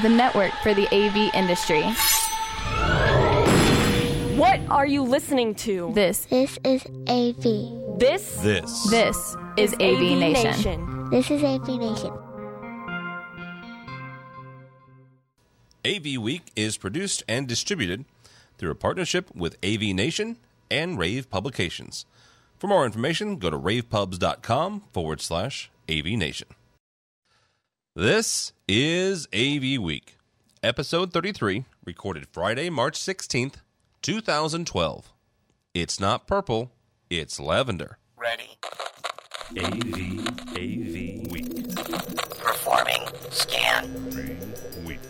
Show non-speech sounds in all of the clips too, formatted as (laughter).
the network for the AV industry. What are you listening to? This, This is AV. This This. this is AV, Nation. This is AV Nation. AV Week is produced and distributed through a partnership with AV Nation and Rave Publications. For more information, go to ravepubs.com forward slash AV Nation. This is AV Week, episode 33, recorded Friday, March 16th, 2012. It's not purple, it's lavender. Ready. AV, AV Week. Performing. Scan. Week.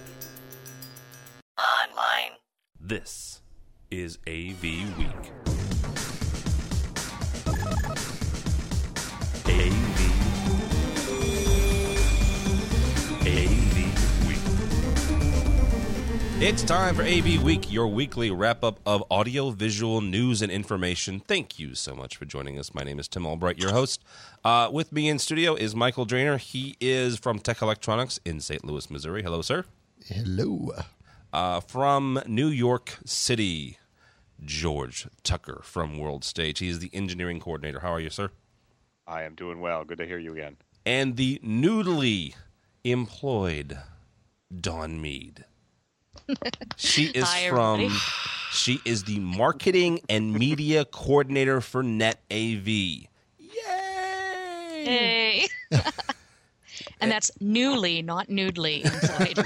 Online. This is AV Week. It's time for AV Week, your weekly wrap up of audio visual news and information. Thank you so much for joining us. My name is Tim Albright, your host. Uh, with me in studio is Michael Drainer. He is from Tech Electronics in St. Louis, Missouri. Hello, sir. Hello. Uh, from New York City, George Tucker from World Stage. He is the engineering coordinator. How are you, sir? I am doing well. Good to hear you again. And the noodly employed Dawn Meade. She is Hi, from. everybody. She is the marketing and media coordinator for Net AV. Yay! And that's newly, not nudely employed.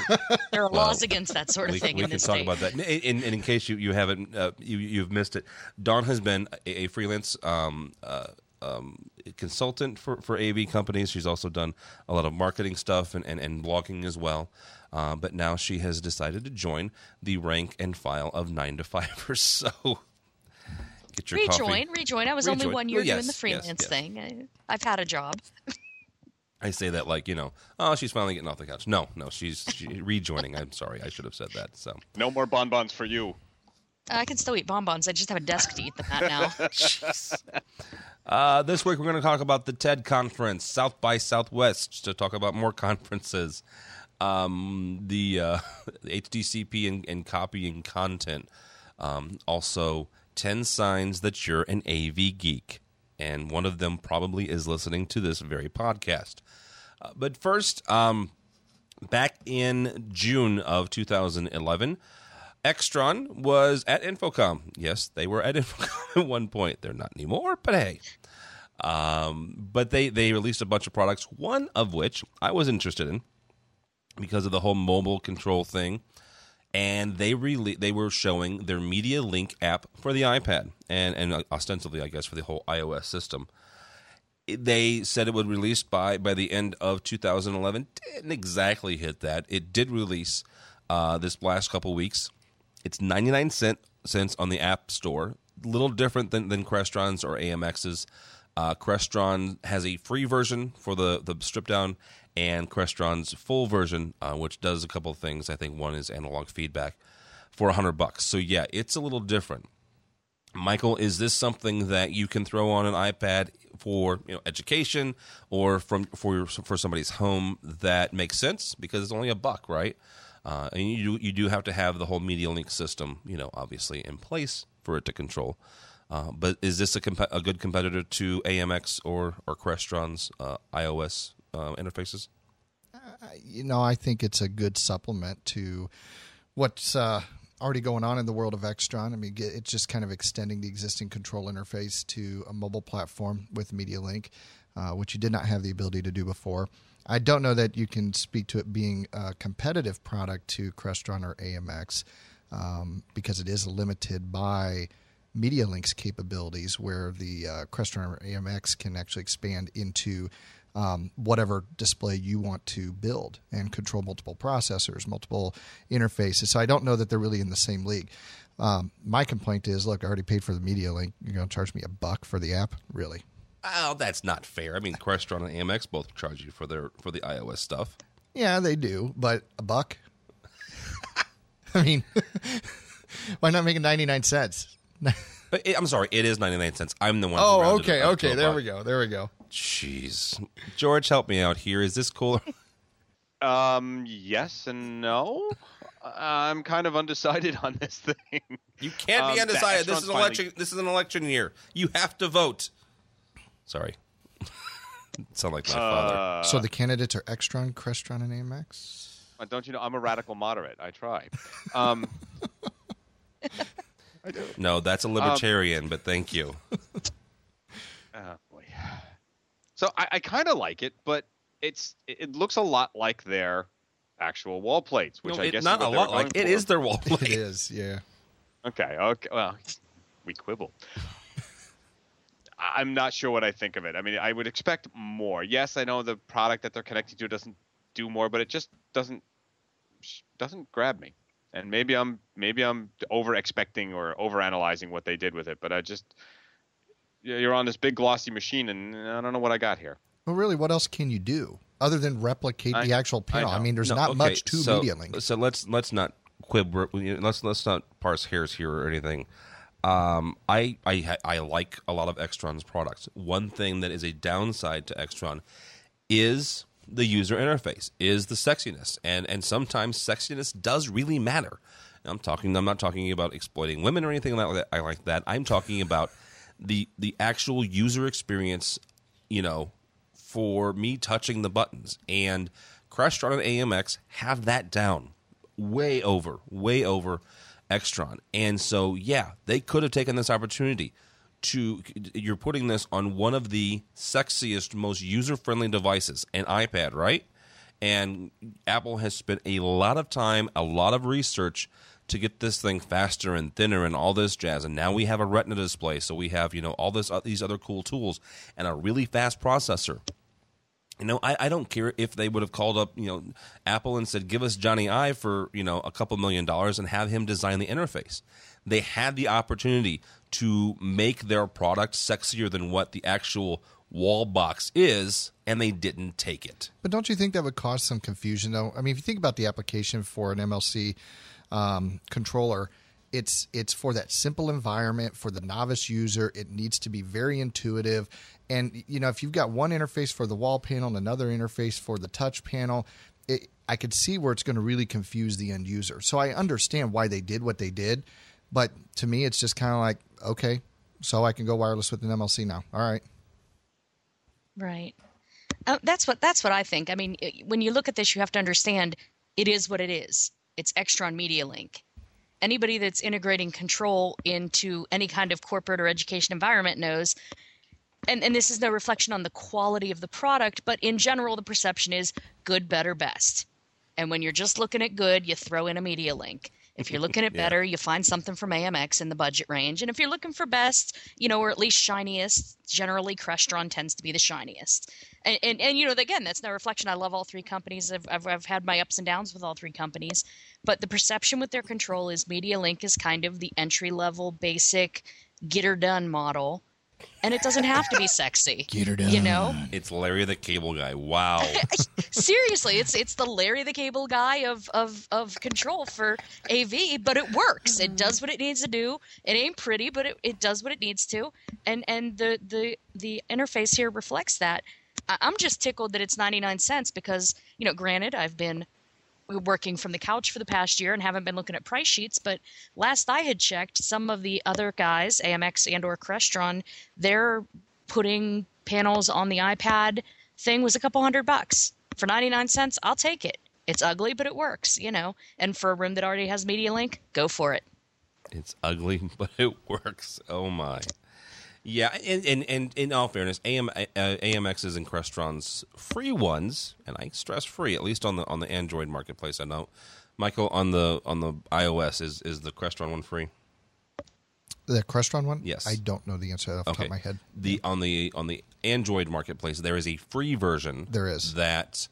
there are laws against that sort of we, thing we in can this talk state. about that. And, and in case you, you haven't uh, you, you've missed it, Dawn has been a, a freelance um, uh, um, consultant for, for AV companies. She's also done a lot of marketing stuff and, and, and blogging as well. Uh, but now she has decided to join the rank and file of nine to fivers. (laughs) So get your coffee. Rejoin, rejoin. I was only one year Well, yes, doing the yes, freelance yes. thing. I, I've had a job. I say that like you know, oh, she's finally getting off the couch. No, no, she's she, rejoining. I'm sorry, I should have said that. So No more bonbons for you. I can still eat bonbons. I just have a desk to eat them at now. (laughs) Uh, this week we're going to talk about the TED conference, South by Southwest, to talk about more conferences, um, the, uh, (laughs) HDCP and, and copying content. Um, also, 10 signs that you're an AV geek. And one of them probably is listening to this very podcast. Uh, but first, um, back in June of 2011, Extron was at InfoComm. Yes, they were at (laughs) InfoComm at one point. They're not anymore, but hey. Um, but they, they released a bunch of products, one of which I was interested in because of the whole mobile control thing. And they really they were showing their Media Link app for the iPad and, and ostensibly, I guess, for the whole iOS system. They said it would release by by the end of 2011 didn't exactly hit that. It did release uh, this last couple weeks. It's 99 cent cents on the app store. A little different than, than crestron's or amx's uh, crestron has a free version for the the strip down and crestron's full version uh, which does a couple of things i think one is analog feedback for 100 bucks so yeah it's a little different Michael, is this something that you can throw on an iPad for you know education or from for for somebody's home that makes sense because it's only a buck, right? Uh, and you you do have to have the whole Media Link system, you know, obviously in place for it to control. Uh, but is this a, comp- a good competitor to AMX or or Crestron's uh, iOS uh, interfaces? You know, I think it's a good supplement to what's uh, already going on in the world of Extron. I mean, it's just kind of extending the existing control interface to a mobile platform with Media Link, uh, which you did not have the ability to do before. I don't know that you can speak to it being a competitive product to Crestron or AMX um, because it is limited by MediaLink's capabilities, where the uh, Crestron or AMX can actually expand into um, whatever display you want to build and control multiple processors, multiple interfaces. So I don't know that they're really in the same league. Um, my complaint is, look, I already paid for the Media Link. You're going to charge me a buck for the app, really? Oh, that's not fair. I mean, Crestron and AMX both charge you for their for the iOS stuff. Yeah, they do, but a buck. (laughs) I mean, (laughs) why not make it ninety nine cents? (laughs) But it, I'm sorry, it is 99 cents. I'm the one. Oh, okay, it up to okay. There we go. There we go. Jeez, George, help me out here. Is this cooler? (laughs) Um, yes and no. I'm kind of undecided on this thing. You can't Um, be the undecided. This is Extron's an finally- election. This is an election year. You have to vote. Sorry. (laughs) Sound like my father. Uh, so the candidates are Extron, Crestron, and AMX. Uh, Don't you know I'm a radical moderate? I try. Um, (laughs) No, that's a um, libertarian. but thank you. boy. So I, I kind of like it, but it's it it looks a lot like their actual wall plates, which No, I it- guess is not what a lot like going it for. is their wall (laughs) It plate. is, yeah. Okay. Okay. Well, we quibble. I- I'm not sure what I think of it. I mean, I would expect more. Yes, I know the product that they're connecting to doesn't do more, but it just doesn't doesn't grab me. And maybe I'm maybe I'm over expecting or over analyzing what they did with it, but I just you're on this big glossy machine, and I don't know what I got here. Well, really, what else can you do other than replicate I- the actual panel? I, know. mean, there's No, not okay, much to so, Media Link. So let's let's not quib. Let's let's not parse hairs here or anything. Um, I I I like a lot of Extron's products. One thing that is a downside to Extron is the user interface, is the sexiness, and and sometimes sexiness does really matter. I'm talking. I'm not talking about exploiting women or anything like that. I like that. I'm talking about the the actual user experience. You know, for me touching the buttons. And Crestron and AMX have that down way over, way over Extron. And so, yeah, they could have taken this opportunity to. You're putting this on one of the sexiest, most user friendly devices, an iPad, right? And Apple has spent a lot of time, a lot of research to get this thing faster and thinner and all this jazz. And now we have a Retina display, so we have you know all this uh, these other cool tools and a really fast processor. You know, I, I don't care if they would have called up, you know, Apple and said, "Give us Jony Ive for you know a couple million dollars and have him design the interface." They had the opportunity to make their product sexier than what the actual wall box is, and they didn't take it. But don't you think that would cause some confusion, though? I mean, if you think about the application for an MLC um, controller, it's it's for that simple environment for the novice user. It needs to be very intuitive, and you know, if you've got one interface for the wall panel and another interface for the touch panel, it, I could see where it's going to really confuse the end user. So I understand why they did what they did, but to me, it's just kind of like, okay, so I can go wireless with an MLC now. All right. Right. Uh, that's what that's what I think. I mean, when you look at this, you have to understand it is what it is. It's Extron Media Link. Anybody that's integrating control into any kind of corporate or education environment knows. And, and this is no reflection on the quality of the product, but in general, the perception is good, better, best. And when you're just looking at good, you throw in a media link. If you're (laughs) looking at better, you find something from AMX in the budget range. And if you're looking for best, you know, or at least shiniest, generally Crestron tends to be the shiniest. And, and, and you know, again, that's no reflection. I love all three companies. I've, I've, I've had my ups and downs with all three companies. But the perception with their control is MediaLink is kind of the entry level, basic, get her done model. And it doesn't have to be sexy. Get her done. You know? It's Larry the Cable Guy. Wow. (laughs) seriously it's it's the larry the cable guy of of of control for av but it works it does what it needs to do it ain't pretty but it, it does what it needs to and and the the the interface here reflects that I- i'm just tickled that it's 99 cents because you know granted i've been working from the couch for the past year and haven't been looking at price sheets but last i had checked some of the other guys amx and or crestron they're putting panels on the ipad thing was a couple hundred bucks for 99 cents i'll take it it's ugly but it works you know and for a room that already has media link go for it It's ugly, (laughs) but it works. Oh my. Yeah, and, and, and in all fairness, AM, uh, AMX's and Crestron's free ones, and I stress free, at least on the on the Android marketplace. I know, Michael on the on the iOS is is the Crestron one free? The Crestron one? Yes. I don't know the answer off the top of my head. The on the on the Android marketplace, there is a free version. There is. that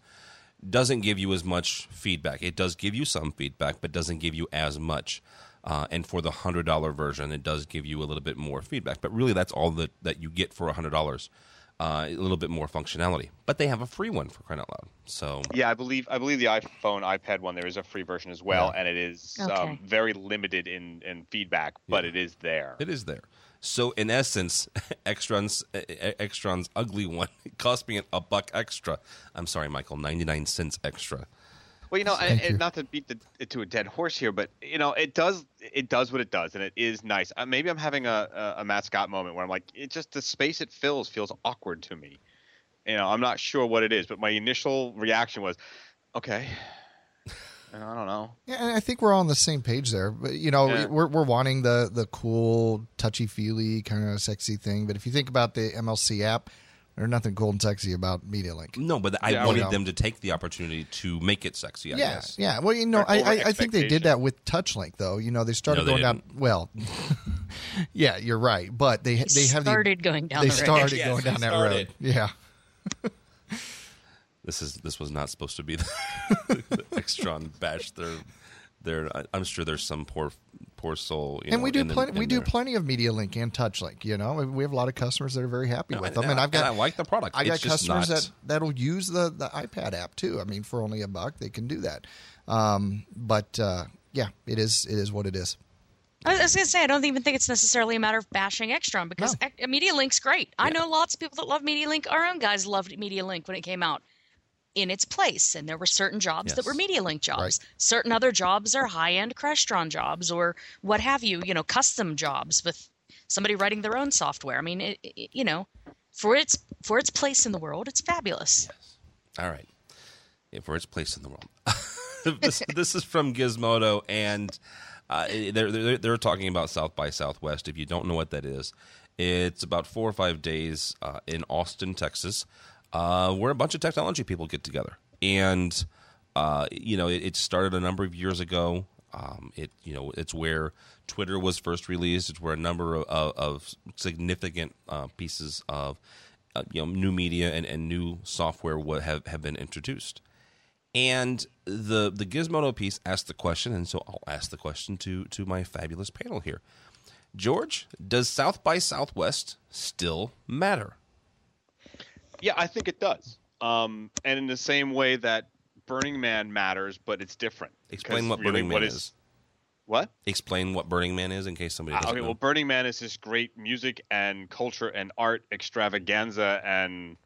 doesn't give you as much feedback. It does give you some feedback, but doesn't give you as much. Uh, and for the hundred dollar version, it does give you a little bit more feedback. But really, that's all that that you get for hundred dollars. Uh, a little bit more functionality. But they have a free one for crying out loud. So Yeah, I believe I believe the iPhone, iPad one there is a free version as well, and it is Okay. um, very limited in in feedback, but Yeah. it is there. It is there. So in essence, (laughs) Extron's Extron's ugly one (laughs) cost me a buck extra. I'm sorry, Michael, 99 cents extra. Well, you know, and not to beat the, it to a dead horse here, but you know, it does it does what it does, and it is nice. Uh, maybe I'm having a, a, a Matt moment where I'm like, it just the space it fills feels awkward to me. You know, I'm not sure what it is, but my initial reaction was, okay. I don't know. Yeah, and I think we're all on the same page there. But you know, yeah. we're we're wanting the the cool, touchy feely kind of sexy thing. But if you think about the MLC app, there's nothing cool and sexy about MediaLink. No, but I yeah, wanted them to take the opportunity to make it sexy. I yeah, guess. yeah. Well, you know, I, I, I, think they did that with TouchLink, though. You know, they started no, they going didn't. down. Well, (laughs) yeah, you're right, but they they have started the, going down. They the started yes, going down that road. Yeah. (laughs) this is this was not supposed to be the, the (laughs) Extron bash their their. I'm sure there's some poor poor soul. and know, we do plenty. We there. do plenty of MediaLink and TouchLink. You know, we have a lot of customers that are very happy no, with them, and, and I've got. I like the product. I got it's customers not... that that'll use the the iPad app too. I mean, for only a buck, they can do that. Um, but uh, yeah, it is it is what it is. I was going to say, I don't even think it's necessarily a matter of bashing Extron because no. MediaLink's great. Yeah. I know lots of people that love MediaLink. Our own guys loved MediaLink when it came out in its place. And there were certain jobs yes. that were MediaLink jobs. Right. Certain other jobs are high end Crestron jobs or what have you, you know, custom jobs with somebody writing their own software. I mean, it, it, you know, for its for its place in the world, it's fabulous. Yes. All right. Yeah, for its place in the world. (laughs) this, this is from Gizmodo, and uh, they're, they're, they're talking about South by Southwest. If you don't know what that is, it's about four or five days uh, in Austin, Texas uh, where a bunch of technology people get together. And uh, you know, it, it, started a number of years ago. Um, it you know, it's where Twitter was first released. It's where a number of, of, of significant uh, pieces of uh, you know new media and, and new software have have been introduced. And the the Gizmodo piece asked the question, and so I'll ask the question to to my fabulous panel here. George, does South by Southwest still matter? Yeah, I think it does. Um, and in the same way that Burning Man matters, but it's different. Explain what really, Burning Man what is, is. What? Explain what Burning Man is in case somebody doesn't okay, know. well, Burning Man is this great music and culture and art extravaganza and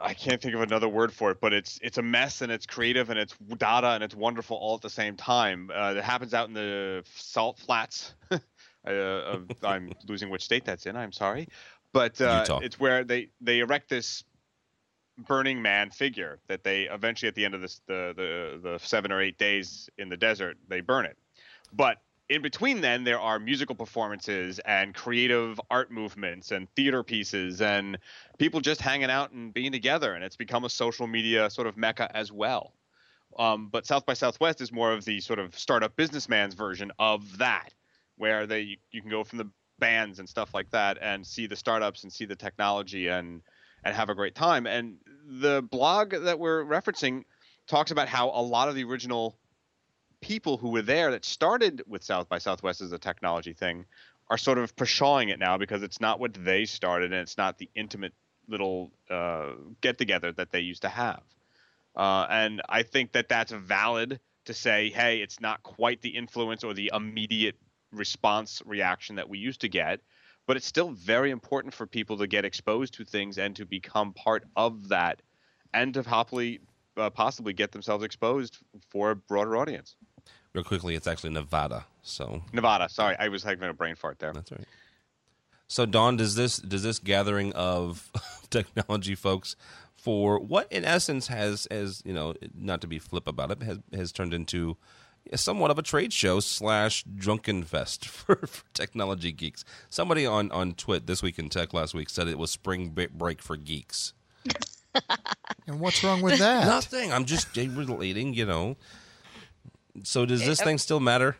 I can't think of another word for it, but it's it's a mess and it's creative and it's data and it's wonderful all at the same time. Uh, it happens out in the salt flats. (laughs) uh, I'm losing which state that's in. I'm sorry, but uh, it's where they they erect this Burning Man figure that they eventually at the end of this the, the the seven or eight days in the desert they burn it. But in between then there are musical performances and creative art movements and theater pieces and people just hanging out and being together and it's become a social media sort of mecca as well. Um, but South by Southwest is more of the sort of startup businessman's version of that, where they you, you can go from the bands and stuff like that and see the startups and see the technology and and have a great time. And the blog that we're referencing talks about how a lot of the original people who were there that started with South by Southwest as a technology thing are sort of pshawing it now because it's not what they started and it's not the intimate little uh, get together that they used to have. Uh, and I think that that's valid to say, hey, it's not quite the influence or the immediate response reaction that we used to get but it's still very important for people to get exposed to things and to become part of that and to happily uh, possibly get themselves exposed for a broader audience. Real quickly it's actually nevada so. Nevada. Sorry i was having a brain fart there. That's right. So Dawn does this does this gathering of (laughs) technology folks for what in essence has as you know not to be flip about it has has turned into somewhat of a trade show slash drunken fest (laughs) for, for, technology geeks. Somebody on on Twit this week in tech last week said it was spring break for geeks. (laughs) and what's wrong with that? Nothing. I'm just relating. You know. So does this uh, thing still matter?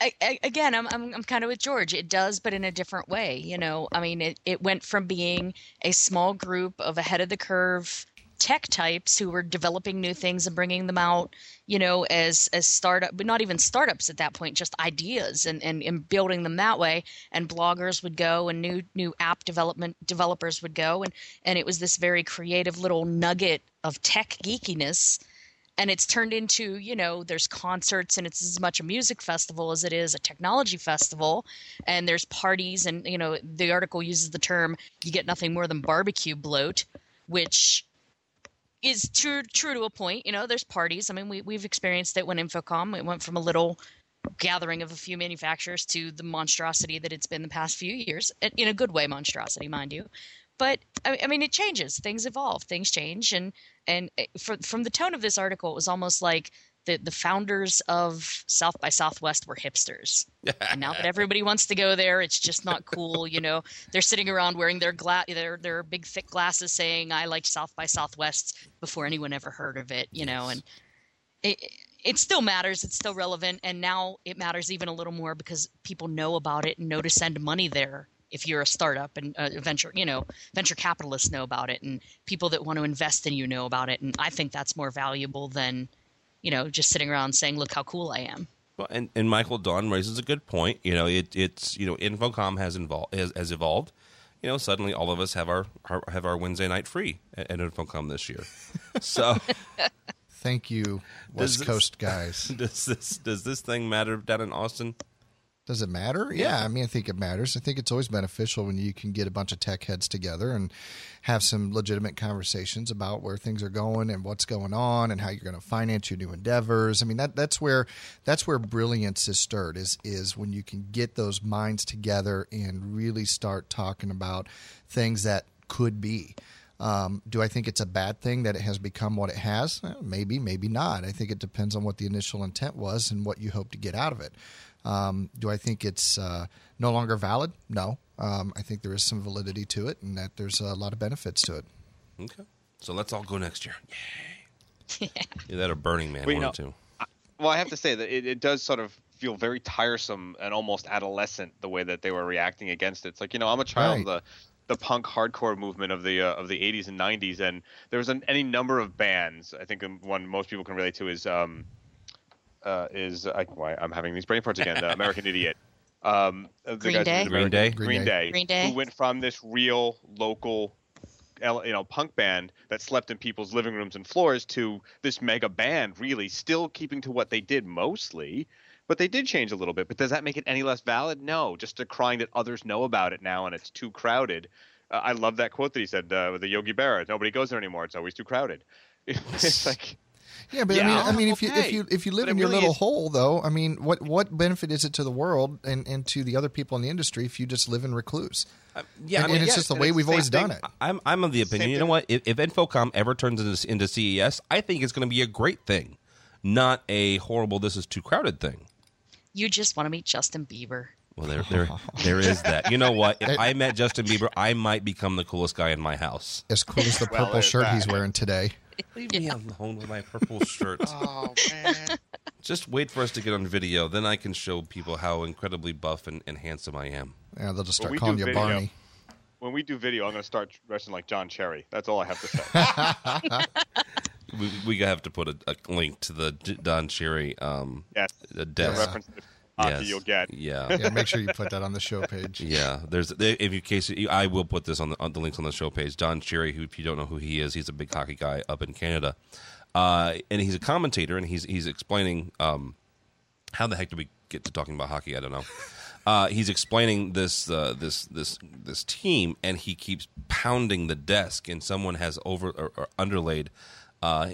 I, I, again, I'm, I'm I'm kind of with George. It does, but in a different way. You know, I mean, it, it went from being a small group of ahead of the curve tech types who were developing new things and bringing them out, you know, as as startup, but not even startups at that point, just ideas and, and, and building them that way. And bloggers would go, and new new app development developers would go, and and it was this very creative little nugget of tech geekiness. And it's turned into you know there's concerts and it's as much a music festival as it is a technology festival. And there's parties and you know the article uses the term you get nothing more than barbecue bloat which is true true to a point you know there's parties i mean we, we've experienced it when InfoComm it went from a little gathering of a few manufacturers to the monstrosity that it's been the past few years in a good way monstrosity mind you but I mean, it changes. Things evolve. Things change, and and eh, for, from the tone of this article, it was almost like the the founders of South by Southwest were hipsters. (laughs) and now that everybody wants to go there, it's just not cool. You know, they're sitting around wearing their gla- their their big thick glasses, saying "I like South by Southwest" before anyone ever heard of it. You know, and it it still matters. It's still relevant, and now it matters even a little more because people know about it and know to send money there if you're a startup and a uh, venture you know venture capitalists know about it and people that want to invest in you know about it and i think that's more valuable than you know just sitting around saying look how cool i am well, and, and Michael Dawn raises a good point. You know, it, it's you know, InfoComm has involved has, has evolved. You know, suddenly all of us have our, our have our Wednesday night free at, at InfoComm this year. So, (laughs) thank you, West this, Coast guys. (laughs) Does this does this thing matter down in Austin? Does it matter? Yeah. yeah. I mean, I think it matters. I think it's always beneficial when you can get a bunch of tech heads together and have some legitimate conversations about where things are going and what's going on and how you're going to finance your new endeavors. I mean, that that's where that's where brilliance is stirred is is when you can get those minds together and really start talking about things that could be. Um, do I think it's a bad thing that it has become what it has? Maybe, maybe not. I think it depends on what the initial intent was and what you hope to get out of it. Um, do I think it's uh, no longer valid? No. Um, I think there is some validity to it and that there's a lot of benefits to it. Okay. So let's all go next year. Yay. (laughs) yeah. that a Burning Man well, wanted to. Well, I have to say that it, it does sort of feel very tiresome and almost adolescent the way that they were reacting against it. It's like you know I'm a child right. of the the punk hardcore movement of the uh, of the 80s and 90s, and there was an, any number of bands. I think one most people can relate to is um, uh, is I, why I'm having these brain farts again. Uh, American (laughs) Idiot. Um, Green, Day. Green Day. Green Day. Green Day. Who went from this real local, you know, punk band that slept in people's living rooms and floors to this mega band, really still keeping to what they did mostly. But they did change a little bit. But does that make it any less valid? No. Just a crying that others know about it now and it's too crowded. Uh, I love that quote that he said uh, with the Yogi Berra. Nobody goes there anymore. It's always too crowded. (laughs) it's like yeah, but yeah, I mean, I mean, if you if you if you live but in your really little is... hole, though, I mean, what what benefit is it to the world and, and to the other people in the industry if you just live in recluse? Uh, yeah, and, I mean, and it's just the way we've always thing. done it. I'm I'm of the opinion. You know what? If, if InfoComm ever turns into, into CES, I think it's going to be a great thing, not a horrible. This is too crowded thing. You just want to meet Justin Bieber. Well, there, there, there is that. You know what? If I met Justin Bieber, I might become the coolest guy in my house. As cool as the purple well, shirt that. he's wearing today. (laughs) Leave me alone with my purple shirt. (laughs) oh man! Just wait for us to get on video, then I can show people how incredibly buff and, and handsome I am. Yeah, they'll just start calling you video, Barney. When we do video, I'm going to start dressing like Don Cherry. That's all I have to say. (laughs) we, we have to put a, a link to the Don Cherry um, yes. desk. Yeah yes. you'll get. Yeah. (laughs) yeah. Make sure you put that on the show page. Yeah. There's if you case I will put this on the on the links on the show page. Don Cherry, who if you don't know who he is, he's a big hockey guy up in Canada, uh, and he's a commentator, and he's he's explaining um, how the heck do we get to talking about hockey? I don't know. Uh, he's explaining this uh, this this this team, and he keeps pounding the desk, and someone has over or, or underlaid uh,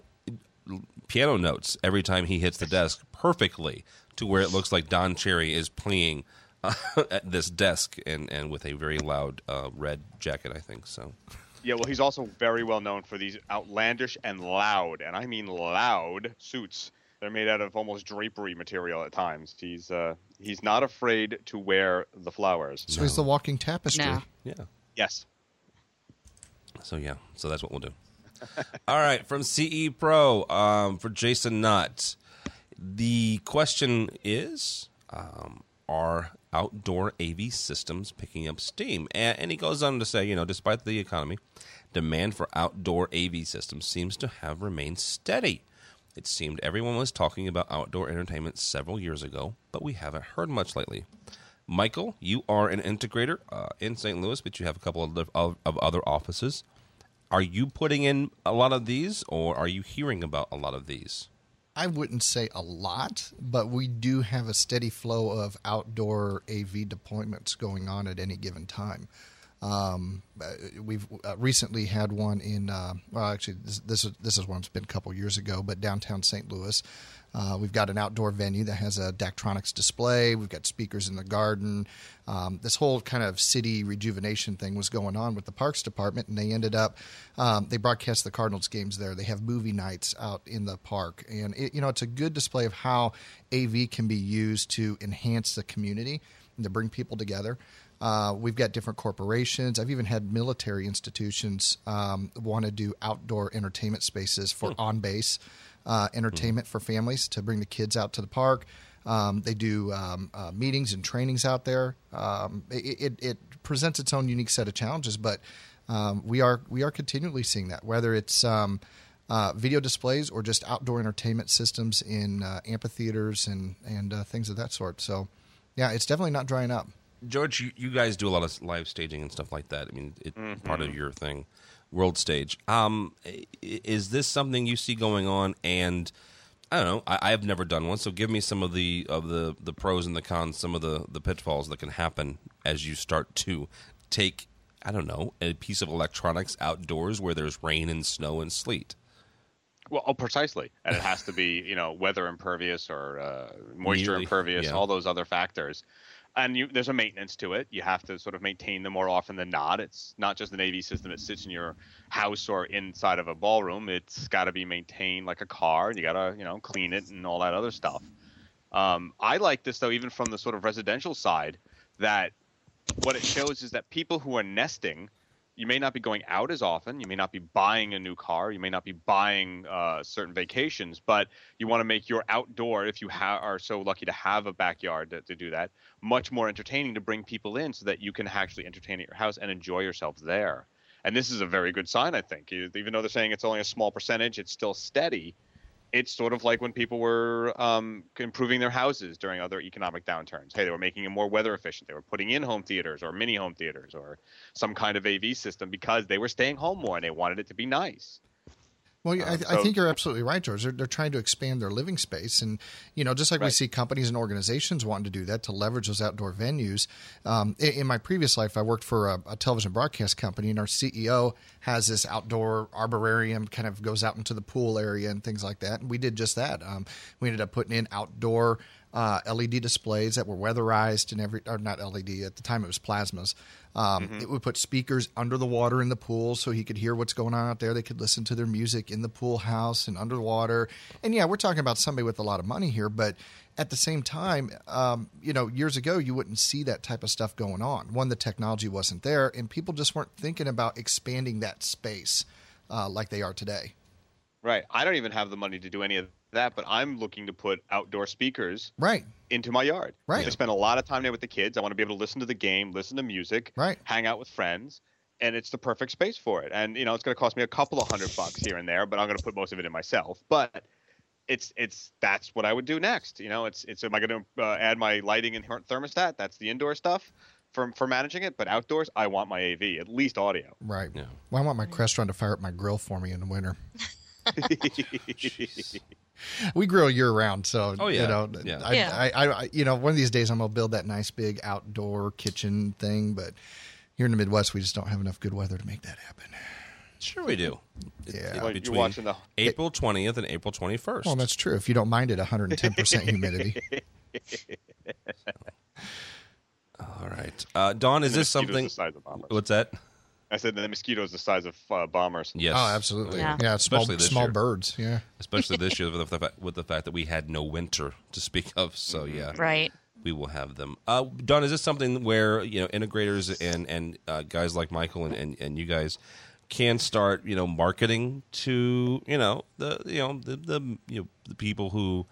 piano notes every time he hits the desk perfectly to where it looks like Don Cherry is playing uh, (laughs) at this desk and, and with a very loud uh, red jacket, I think. So. Yeah, well, he's also very well known for these outlandish and loud, and I mean loud suits. They're made out of almost drapery material at times. He's uh, he's not afraid to wear the flowers. So no. he's the walking tapestry. No. Yeah. Yes. So yeah, so that's what we'll do. (laughs) All right, from CE Pro um, for Jason Knott. The question is um, Are outdoor AV systems picking up steam? And, and, he goes on to say, you know, despite the economy, demand for outdoor AV systems seems to have remained steady. It seemed everyone was talking about outdoor entertainment several years ago, but we haven't heard much lately. Michael, you are an integrator uh, in St. Louis, but you have a couple of, of, of other offices. Are you putting in a lot of these, or are you hearing about a lot of these? I wouldn't say a lot, but we do have a steady flow of outdoor AV deployments going on at any given time. Um, uh, we've uh, recently had one in uh, well, actually this, this, is this is one that's been a couple years ago, but downtown St. Louis. Uh, we've got an outdoor venue that has a Daktronics display. We've got speakers in the garden. Um, this whole kind of city rejuvenation thing was going on with the Parks Department, and they ended up um, they broadcast the Cardinals games there. They have movie nights out in the park, and it, you know it's a good display of how AV can be used to enhance the community and to bring people together. Uh, we've got different corporations. I've even had military institutions um, want to do outdoor entertainment spaces for hmm. on base uh, entertainment mm-hmm. for families to bring the kids out to the park. Um, they do um, uh, meetings and trainings out there. Um, it, it, it, presents its own unique set of challenges, but um, we are we are continually seeing that whether it's um, uh, video displays or just outdoor entertainment systems in uh, amphitheaters and and uh, things of that sort. So, yeah, it's definitely not drying up. George, you, you guys do a lot of live staging and stuff like that. I mean, it's mm-hmm. part of your thing world stage. Um, is this something you see going on? And I don't know. I, have never done one, so give me some of the of the the pros and the cons, some of the the pitfalls that can happen as you start to take I don't know a piece of electronics outdoors where there's rain and snow and sleet. Well, oh, precisely, and it has to be you know weather impervious or uh, moisture impervious, yeah. all those other factors and you, there's a maintenance to it. You have to sort of maintain them more often than not. It's not just an AV system that sits in your house or inside of a ballroom. It's got to be maintained like a car. You got to you know clean it and all that other stuff. Um, I like this though, even from the sort of residential side, that what it shows is that people who are nesting you may not be going out as often. You may not be buying a new car. You may not be buying uh, certain vacations, but you want to make your outdoor, if you ha- are so lucky to have a backyard to, to, do that, much more entertaining to bring people in so that you can actually entertain at your house and enjoy yourself there. And this is a very good sign, I think. Even though they're saying it's only a small percentage, it's still steady it's sort of like when people were um, improving their houses during other economic downturns. Hey, they were making them more weather efficient. They were putting in home theaters or mini home theaters or some kind of AV system because they were staying home more and they wanted it to be nice. Well, I, so, I, think you're absolutely right, George. They're, they're, trying to expand their living space, and you know, just like right. we see companies and organizations wanting to do that to leverage those outdoor venues. Um, in, in, my previous life, I worked for a, a, television broadcast company, and our CEO has this outdoor arborarium, kind of goes out into the pool area and things like that. And we did just that. Um, we ended up putting in outdoor uh, LED displays that were weatherized and every, or not LED at the time it was plasmas. Um, mm-hmm. It would put speakers under the water in the pool so he could hear what's going on out there. They could listen to their music in the pool house and underwater. And yeah, we're talking about somebody with a lot of money here, but at the same time, um, you know, years ago you wouldn't see that type of stuff going on. One, the technology wasn't there, and people just weren't thinking about expanding that space uh, like they are today. Right. I don't even have the money to do any of that, but I'm looking to put outdoor speakers right into my yard. Right. I spend a lot of time there with the kids. I want to be able to listen to the game, listen to music, right. hang out with friends, and it's the perfect space for it. And you know, it's going to cost me a couple of hundred bucks here and there, but I'm going to put most of it in myself. But it's it's that's what I would do next. You know, it's it's am I going to uh, add my lighting and thermostat? That's the indoor stuff for for managing it. But outdoors, I want my AV, at least audio. Right. Yeah. Well, I want my Crestron to fire up my grill for me in the winter. (laughs) (laughs) (laughs) we grill year round, so oh, yeah. you know, yeah. I, yeah. I, I, you know, one of these days I'm gonna build that nice big outdoor kitchen thing, but here in the Midwest we just don't have enough good weather to make that happen. Sure, we do. Yeah, well, you're watching the April twentieth and April twenty first. Well, that's true. If you don't mind it, 110 percent humidity. (laughs) All right, uh, Dawn. Is this something? What's that? I said the mosquitoes the size of uh, bombers. Yes. Oh, absolutely. Yeah, yeah small, small birds. Yeah. Especially this year (laughs) with the, fact, with the fact that we had no winter to speak of. So mm-hmm. yeah. Right. We will have them. Uh, Dawn, is this something where you know integrators and and uh, guys like Michael and, and, and you guys can start you know marketing to you know the you know the the you know the people who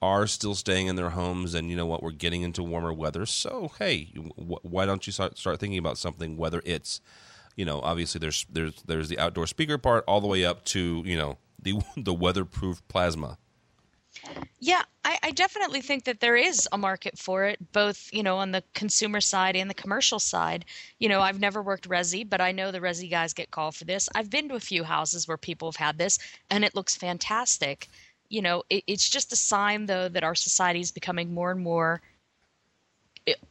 are still staying in their homes and you know what we're getting into warmer weather so hey why don't you start start thinking about something whether it's you know, obviously there's there's there's the outdoor speaker part all the way up to you know the (laughs) the weatherproof plasma. Yeah, I, I, definitely think that there is a market for it, both you know on the consumer side and the commercial side. You know, I've never worked resi, but I know the resi guys get called for this. I've been to a few houses where people have had this, and it looks fantastic. you know, it, it's just a sign though that our society is becoming more and more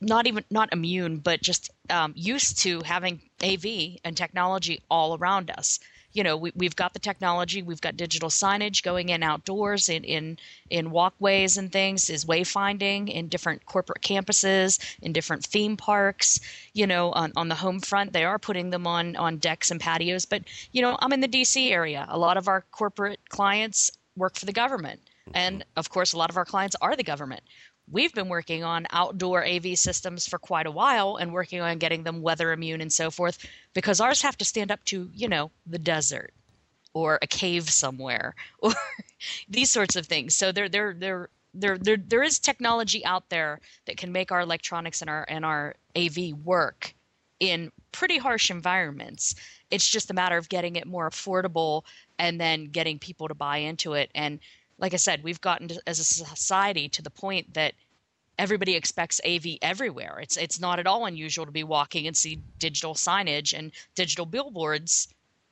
not even not immune, but just um, used to having AV and technology all around us. You know we, we've got the technology we've got digital signage going in outdoors in in in walkways and things is wayfinding in different corporate campuses in different theme parks you know on, on the home front. They are putting them on on decks and patios but you know i'm in the dc area. A lot of our corporate clients work for the government. And of course a lot of our clients are the government we've been working on outdoor AV systems for quite a while and working on getting them weather immune and so forth because ours have to stand up to, you know, the desert or a cave somewhere (laughs) or these sorts of things. So there there there there there there is technology out there that can make our electronics and our and our AV work in pretty harsh environments. It's just a matter of getting it more affordable and then getting people to buy into it and like I said, we've gotten to, as a society to the point that everybody expects AV everywhere. It's it's not at all unusual to be walking and see digital signage and digital billboards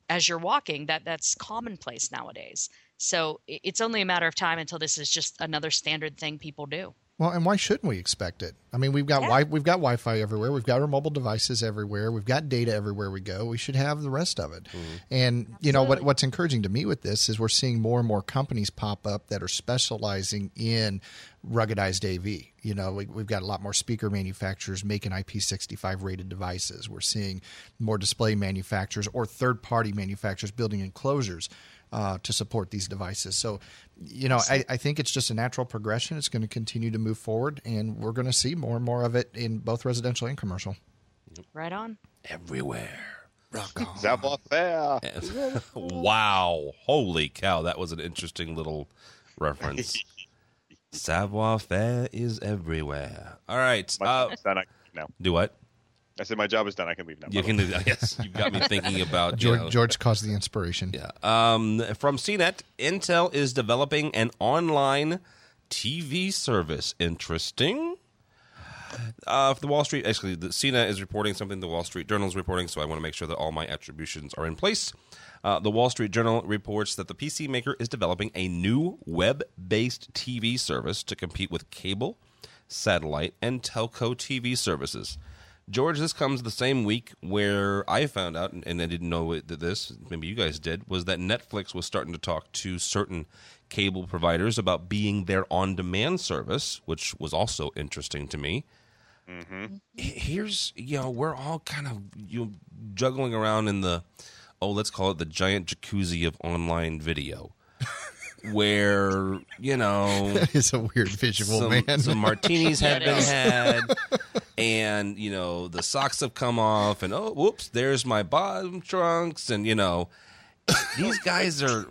as you're walking. That that's commonplace nowadays. So it's only a matter of time until this is just another standard thing people do. Well, and why shouldn't we expect it? I mean, we've got yeah. wi- we've got Wi-Fi everywhere. We've got our mobile devices everywhere. We've got data everywhere we go. We should have the rest of it. Mm. And Absolutely. you know what? What's encouraging to me with this is we're seeing more and more companies pop up that are specializing in ruggedized AV. You know, we, have got a lot more speaker manufacturers making IP65 rated devices. We're seeing more display manufacturers or third party manufacturers building enclosures uh, to support these devices. So, you know, I, I, think it's just a natural progression. It's going to continue to move forward, and we're going to see more and more of it in both residential and commercial. Right on. Everywhere. Rock (laughs) on. Savoir (laughs) faire. wow. Holy cow. That was an interesting little reference. (laughs) Savoir faire is everywhere. All right. Uh, do what? I said my job is done. I can leave now. You can leave. that. (laughs) Yes, you've got me thinking about George. know, George caused the inspiration. Yeah. Um, from CNET, Intel is developing an online TV service. Interesting. Uh, the Wall Street, actually, the CNET is reporting something the Wall Street Journal is reporting, so I want to make sure that all my attributions are in place. Uh, the Wall Street Journal reports that the PC maker is developing a new web based TV service to compete with cable, satellite, and telco TV services. George, this comes the same week where I found out, and I didn't know that this, maybe you guys did, was that Netflix was starting to talk to certain cable providers about being their on demand service, which was also interesting to me. Mm-hmm. Here's, you know, we're all kind of you know, juggling around in the, oh, let's call it the giant jacuzzi of online video where you know (laughs) it's a weird visual, some, man. Some martinis have been had, and you know the socks have come off, and oh, whoops, there's my bottom trunks, and you know these guys are.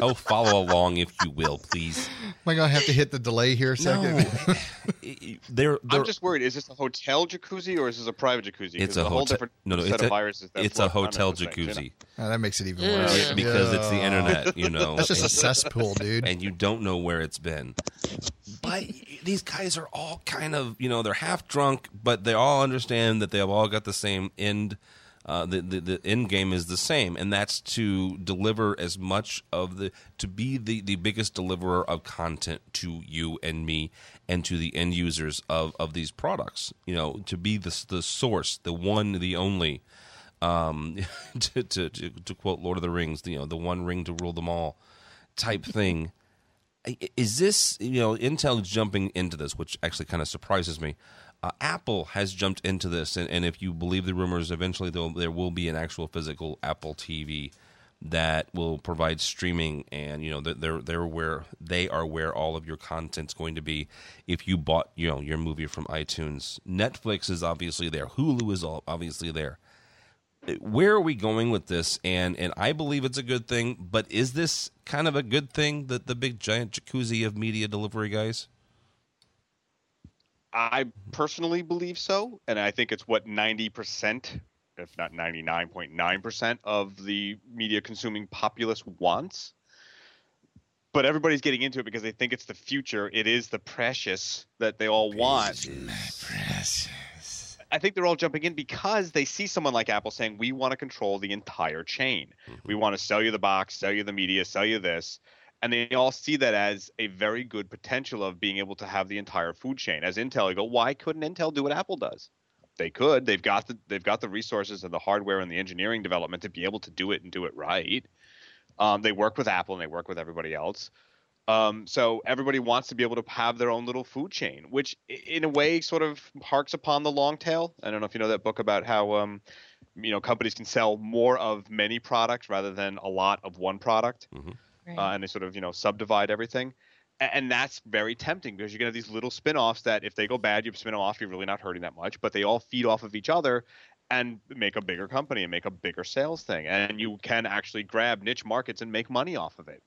Oh, follow along if you will, please. Am I gonna have to hit the delay here a second? No. (laughs) they're, they're, I'm just worried. Is this a hotel jacuzzi or is this a private jacuzzi? It's a, whole different no, no, it's a, it's a hotel jacuzzi. Thing, you know? oh, that makes it even worse. Yeah. Because yeah. it's the internet, (laughs) you know. That's just a cesspool, dude. And you don't know where it's been. But these guys are all kind of, you know, they're half drunk, but they all understand that they have all got the same end uh, the, the, the end game is the same, and that's to deliver as much of the to be the, the biggest deliverer of content to you and me and to the end users of, of these products. You know, to be the the source, the one, the only. Um, (laughs) to, to, to to quote Lord of the Rings, you know, the one ring to rule them all, type thing. Is this you know Intel jumping into this, which actually kind of surprises me? Uh, Apple has jumped into this, and, and, if you believe the rumors, eventually there will be an actual physical Apple TV that will provide streaming, and you know they're they're where they are where all of your content's going to be. If you bought you know your movie from iTunes, Netflix is obviously there, Hulu is obviously there. Where are we going with this? And and I believe it's a good thing, but is this kind of a good thing that the big giant jacuzzi of media delivery guys? I personally believe so, and I think it's what ninety percent, if not ninety nine point nine percent, of the media consuming populace wants. But everybody's getting into it because they think it's the future. It is the precious that they all want. Precious. I think they're all jumping in because they see someone like Apple saying, "We want to control the entire chain. Mm-hmm. We want to sell you the box, sell you the media, sell you this." And they all see that as a very good potential of being able to have the entire food chain. As Intel, you go, why couldn't Intel do what Apple does? They could. They've got the they've got the resources and the hardware and the engineering development to be able to do it and do it right. Um, they work with Apple and they work with everybody else. Um, so everybody wants to be able to have their own little food chain, which in a way sort of harks upon the long tail. I don't know if you know that book about how um, you know companies can sell more of many products rather than a lot of one product, Mhm. Right. uh, and they sort of you know subdivide everything. And that's very tempting because you're gonna have these little spin-offs that if they go bad, you spin them off, you're really not hurting that much, but they all feed off of each other and make a bigger company and make a bigger sales thing. And you can actually grab niche markets and make money off of it.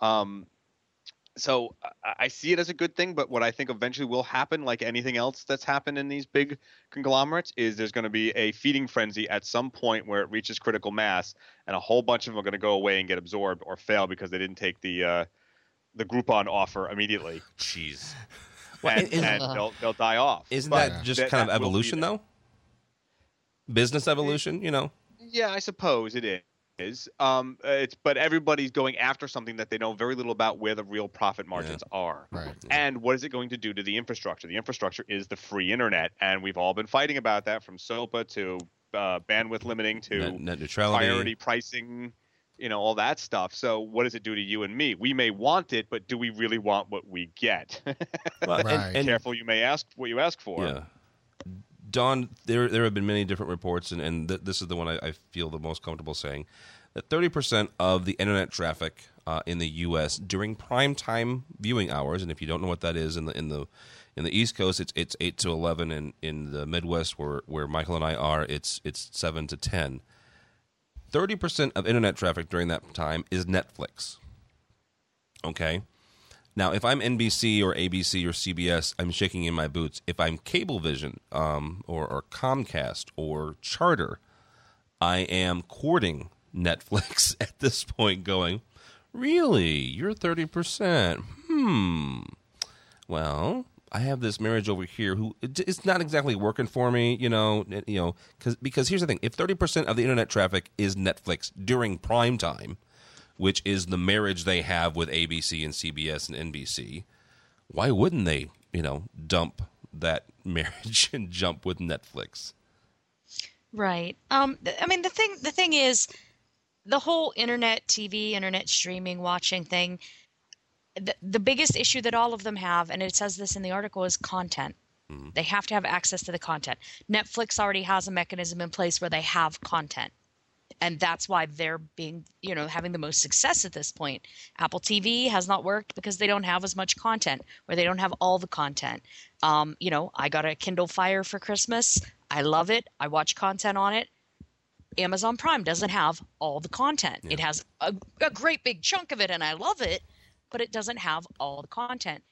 Um, so I- I see it as a good thing, but what I think eventually will happen, like anything else that's happened in these big conglomerates, is there's going to be a feeding frenzy at some point where it reaches critical mass, and a whole bunch of them are going to go away and get absorbed or fail because they didn't take the uh, the Groupon offer immediately, (laughs) Jeez. and, is- and they'll they'll die off. Isn't But that just that- kind of that will be evolution, though? Business evolution, you know? Yeah, I suppose it is. Um, uh, it's but everybody's going after something that they know very little about where the real profit margins are. Right. And what is it going to do to the infrastructure? The infrastructure is the free internet, and we've all been fighting about that from SOPA to uh, bandwidth limiting to Net, net neutrality. priority pricing, you know, all that stuff. So what does it do to you and me? We may want it, but do we really want what we get? (laughs) Well, and- and- Careful, you may ask what you ask for. Yeah. Dawn, there there have been many different reports, and, and th- this is the one I, I feel the most comfortable saying that 30% of the internet traffic uh, in the U.S. during prime time viewing hours, and if you don't know what that is in the in the in the East Coast, it's it's eight to 11, and in the Midwest, where where Michael and I are, it's it's seven to 10. 30% of internet traffic during that time is Netflix. Okay. Now, if I'm NBC or ABC or CBS, I'm shaking in my boots. If I'm Cablevision um, or, or Comcast or Charter, I am courting Netflix (laughs) at this point, going, Really? You're 30%? Hmm. Well, I have this marriage over here who it's not exactly working for me, you know, you know, cause, because here's the thing. If 30% of the internet traffic is Netflix during prime time, which is the marriage they have with ABC and CBS and NBC, why wouldn't they, you know, dump that (laughs) marriage and jump with Netflix? Right. Um. I mean, the thing. The thing is, the whole internet TV, internet streaming, watching thing. The, the biggest issue that all of them have, and it says this in the article, is content. They have to have access to the content. Netflix already has a mechanism in place where they have content, and that's why they're being, you know, having the most success at this point. Apple TV has not worked because they don't have as much content, or they don't have all the content. Um, you know, I got a Kindle Fire for Christmas. I love it. I watch content on it. Amazon Prime doesn't have all the content. It has a, a great big chunk of it, and I love it, but it doesn't have all the content.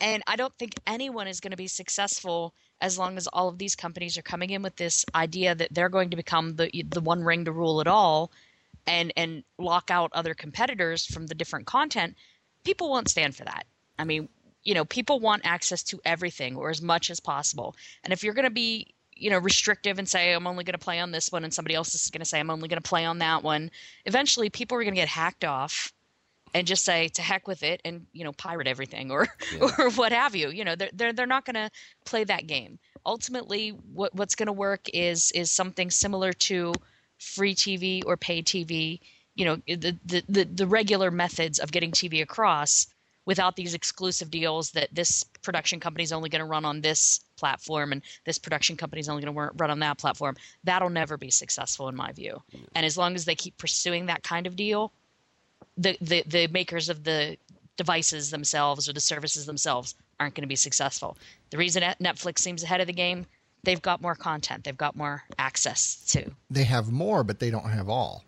And I don't think anyone is going to be successful as long as all of these companies are coming in with this idea that they're going to become the the one ring to rule it all, and and lock out other competitors from the different content. People won't stand for that. I mean, you know, people want access to everything or as much as possible. And if you're going to be you know restrictive and say i'm only going to play on this one and somebody else is going to say i'm only going to play on that one. Eventually people are going to get hacked off and just say to heck with it and you know pirate everything or (laughs) or what have you. You know they're they're, they're not going to play that game. Ultimately what what's going to work is is something similar to free tv or paid tv you know the, the the the regular methods of getting tv across without these exclusive deals that this production company is only going to run on this platform and this production company is only going to run on that platform that'll never be successful in my view mm. and as long as they keep pursuing that kind of deal the, the, the makers of the devices themselves or the services themselves aren't going to be successful. The reason Netflix seems ahead of the game, they've got more content, they've got more access to. They have more, but they don't have all.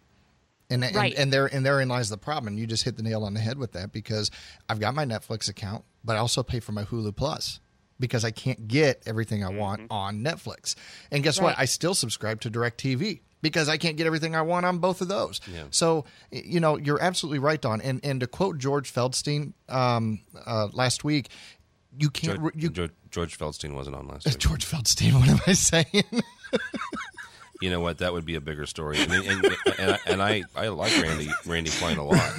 And, and, Right. and there and therein lies the problem. And you just hit the nail on the head with that because I've got my Netflix account, but I also pay for my Hulu Plus because I can't get everything I want on Netflix. And guess what? I still subscribe to DirecTV because I can't get everything I want on both of those. So, you know, you're absolutely right, Dawn. And and to quote George Feldstein um, uh, last week, you can't. George, you, George, George Feldstein wasn't on last (laughs) week. George Feldstein, what am I saying? (laughs) You know what? That would be a bigger story. I mean, and, and, I, and I, I like Randy Randy Klein a lot,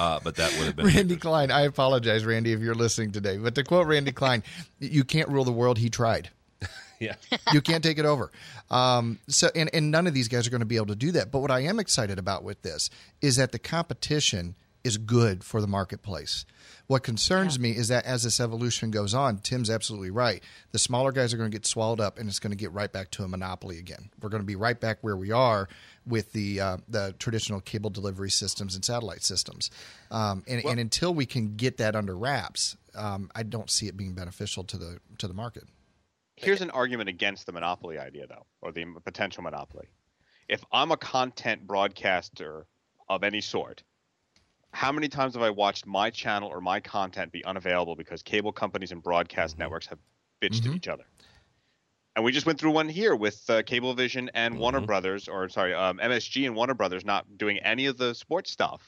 uh, but that would have been Randy Klein. I apologize, Randy, if you're listening today. But to quote Randy Klein, "You can't rule the world. He tried." (laughs) yeah. you can't take it over. Um, so, and, and none of these guys are going to be able to do that. But what I am excited about with this is that the competition is good for the marketplace. What concerns yeah. me is that as this evolution goes on, Tim's absolutely right. The smaller guys are going to get swallowed up, and it's going to get right back to a monopoly again. We're going to be right back where we are with the uh, the traditional cable delivery systems and satellite systems. Um, and, well, and, until we can get that under wraps, um, I don't see it being beneficial to the to the market. Here's an argument against the monopoly idea, though, or the potential monopoly. If I'm a content broadcaster of any sort how many times have I watched my channel or my content be unavailable because cable companies and broadcast mm-hmm. networks have bitched mm-hmm. at each other? And we just went through one here with uh, Cablevision and mm-hmm. Warner Brothers, or sorry, um, MSG and Warner Brothers not doing any of the sports stuff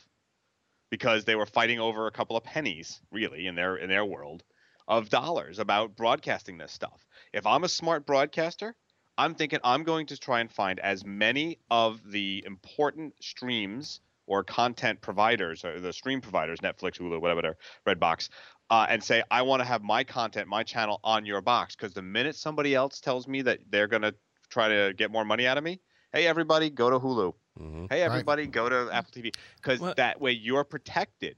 because they were fighting over a couple of pennies, really, in their in their world of dollars about broadcasting this stuff. If I'm a smart broadcaster, I'm thinking I'm going to try and find as many of the important streams or content providers or the stream providers, Netflix, Hulu, whatever, Redbox, uh, and say, I want to have my content, my channel on your box. Because the minute somebody else tells me that they're going to try to get more money out of me, hey, everybody, go to Hulu. Mm-hmm. Hey, everybody, right. go to Apple TV. Because that way you're protected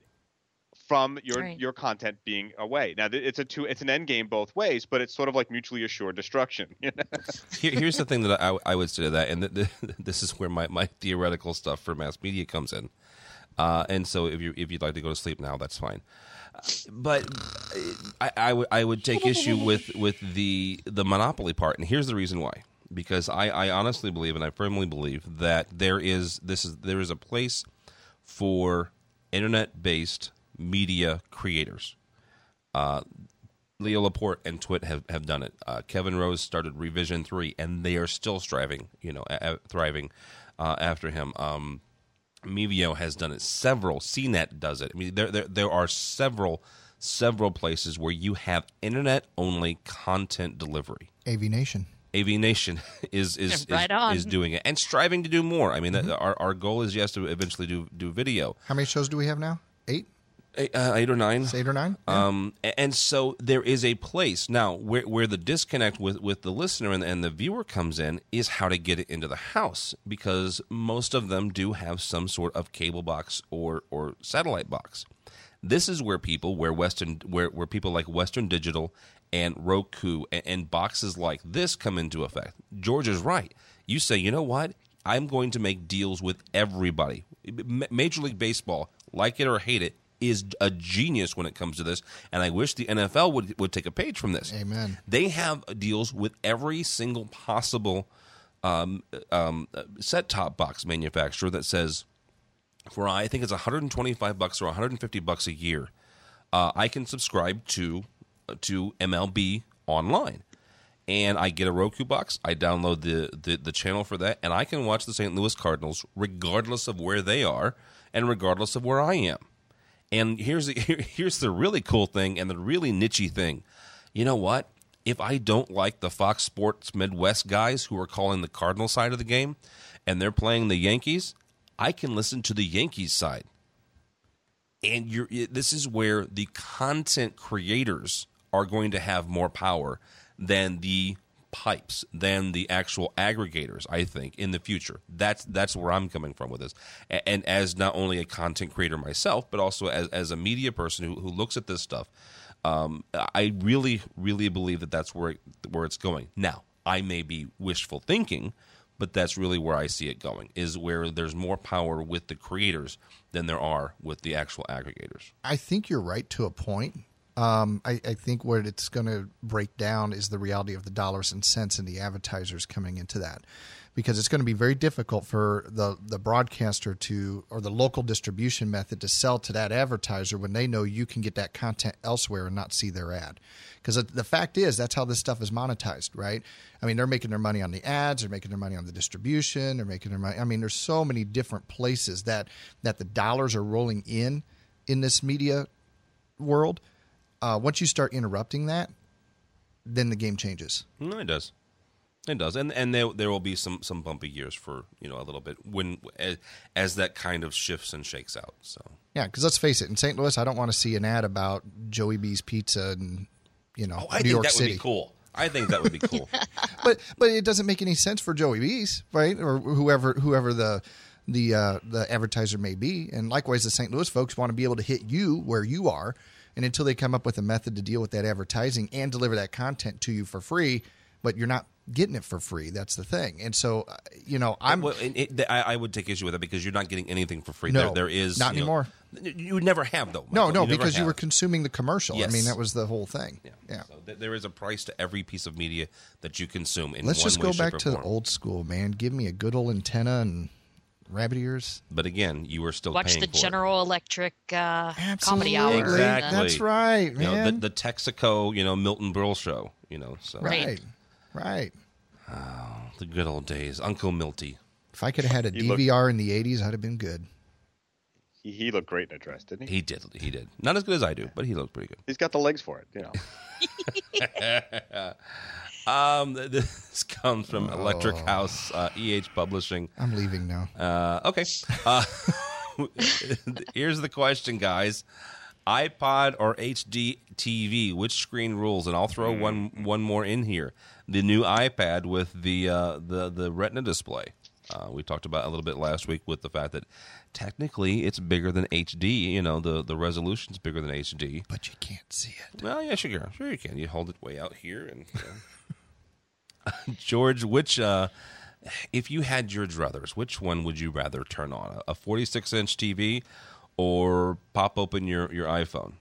from your right. your content being away. Now it's a two it's an end game both ways, but it's sort of like mutually assured destruction. (laughs) Here, here's the thing that I, I would say to that, and (laughs) this is where my, my theoretical stuff for mass media comes in. Uh, and so if you if you'd like to go to sleep now, that's fine. But I, I would I would take issue with with the the monopoly part, and here's the reason why. Because I, I honestly believe, and I firmly believe that there is this is there is a place for internet based media creators. Uh, Leo Laporte and Twit have, have done it. Uh, Kevin Rose started Revision Three, and they are still striving, you know, a- a- thriving uh, after him. Um, Mevio has done it. Several CNET does it. I mean, there there there are several several places where you have internet only content delivery. AV Nation. AV Nation (laughs) is is right is, is, doing it and striving to do more. I mean, mm-hmm. that, our our goal is yes to eventually do do video. How many shows do we have now? Eight eight, uh, eight or nine. It's eight or nine. Yeah. Um, and so there is a place now where where the disconnect with with the listener and, and the viewer comes in is how to get it into the house because most of them do have some sort of cable box or or satellite box. This is where people where Western where where people like Western Digital and Roku and, and boxes like this come into effect. George is right. You say, you know what? I'm going to make deals with everybody. Major League Baseball, like it or hate it, is a genius when it comes to this, and I wish the NFL would would take a page from this. Amen. They have deals with every single possible um, um, set top box manufacturer that says, for I think it's 125 bucks or 150 bucks a year, uh, I can subscribe to to MLB online. And I get a Roku box. I download the, the, the channel for that, and I can watch the St. Louis Cardinals regardless of where they are and regardless of where I am. And here's the, (laughs) here's the really cool thing and the really nichey thing. You know what? If I don't like the Fox Sports Midwest guys who are calling the Cardinal side of the game and they're playing the Yankees, I can listen to the Yankees side. And you're, this is where the content creators are going to have more power than the pipes than the actual aggregators. I think in the future, that's that's where I'm coming from with this. And, and as not only a content creator myself, but also as as a media person who, who looks at this stuff, um, I really really believe that that's where where it's going. Now, I may be wishful thinking, but that's really where I see it going. Is where there's more power with the creators than there are with the actual aggregators. I think you're right to a point um, I, I, think what it's going to break down is the reality of the dollars and cents and the advertisers coming into that, because it's going to be very difficult for the the broadcaster to or the local distribution method to sell to that advertiser when they know you can get that content elsewhere and not see their ad. Because the fact is, that's how this stuff is monetized, right? I mean, they're making their money on the ads, they're making their money on the distribution, they're making their money. I mean, there's so many different places that that the dollars are rolling in in this media world uh, once you start interrupting that, then the game changes. No, it does. It does, and and there there will be some some bumpy years for you know a little bit when as, as that kind of shifts and shakes out. So Yeah, because let's face it, in St. Louis, I don't want to see an ad about Joey B's Pizza and you know oh, I New think York that City. would be cool. I think that would be cool. (laughs) but but it doesn't make any sense for Joey B's, right? Or whoever whoever the the uh, the advertiser may be. And likewise, the St. Louis folks want to be able to hit you where you are. And until they come up with a method to deal with that advertising and deliver that content to you for free, but you're not getting it for free. That's the thing. And so, uh, you know, I'm well, it, I, I would take issue with that because you're not getting anything for free. No, there, there is not you know- anymore. you would never have though. no, Michael. no, You never because you were consuming the commercial. I mean, that was the whole thing. Yeah. Yeah. So th- there is a price to every piece of media that you consume. In Let's just go back to the old school, man. Give me a good old antenna and rabbit ears. But again, you were still Watch paying the for it. General Electric uh, comedy hour. Exactly. That's right, You know, man. the, the Texaco, you know, Milton Berle show. You know, so Right. right. Right. the good old days, Uncle Milty. If I could have had a You look- DVR in the 80s, I'd have been good. He, he looked great in a dress, didn't he? He did. He did. Not as good as I do, but he looked pretty good. He's got the legs for it, you know. (laughs) (laughs) (laughs) Um, (laughs) this comes from Electric Oh. House uh, EH Publishing. I'm leaving now. Uh, okay. Uh, (laughs) here's the question, guys: iPod or HD TV? Which screen rules? And I'll throw one one more in here: the new iPad with the uh, the the Retina display. Uh, we talked about a little bit last week with the fact that technically it's bigger than HD. You know, the the resolution's bigger than HD. But you can't see it. Well, yeah, sure, sure you can. You hold it way out here, and you know. (laughs) (laughs) George, which uh, if you had your druthers, which one would you rather turn on? A 46 inch TV or pop open your your iPhone?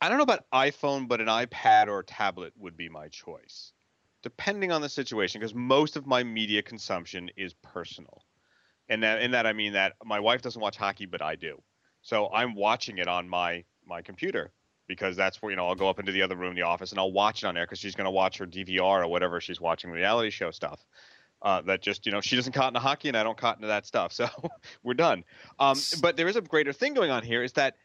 I don't know about iPhone, but an iPad or tablet would be my choice, depending on the situation. Because most of my media consumption is personal, and that in that I mean that my wife doesn't watch hockey, but I do. So I'm watching it on my my computer because that's where you know I'll go up into the other room, in the office, and I'll watch it on there because she's going to watch her DVR or whatever she's watching reality show stuff. Uh, that just you know she doesn't cotton to hockey and I don't cotton to that stuff, so (laughs) we're done. Um, but there is a greater thing going on here is that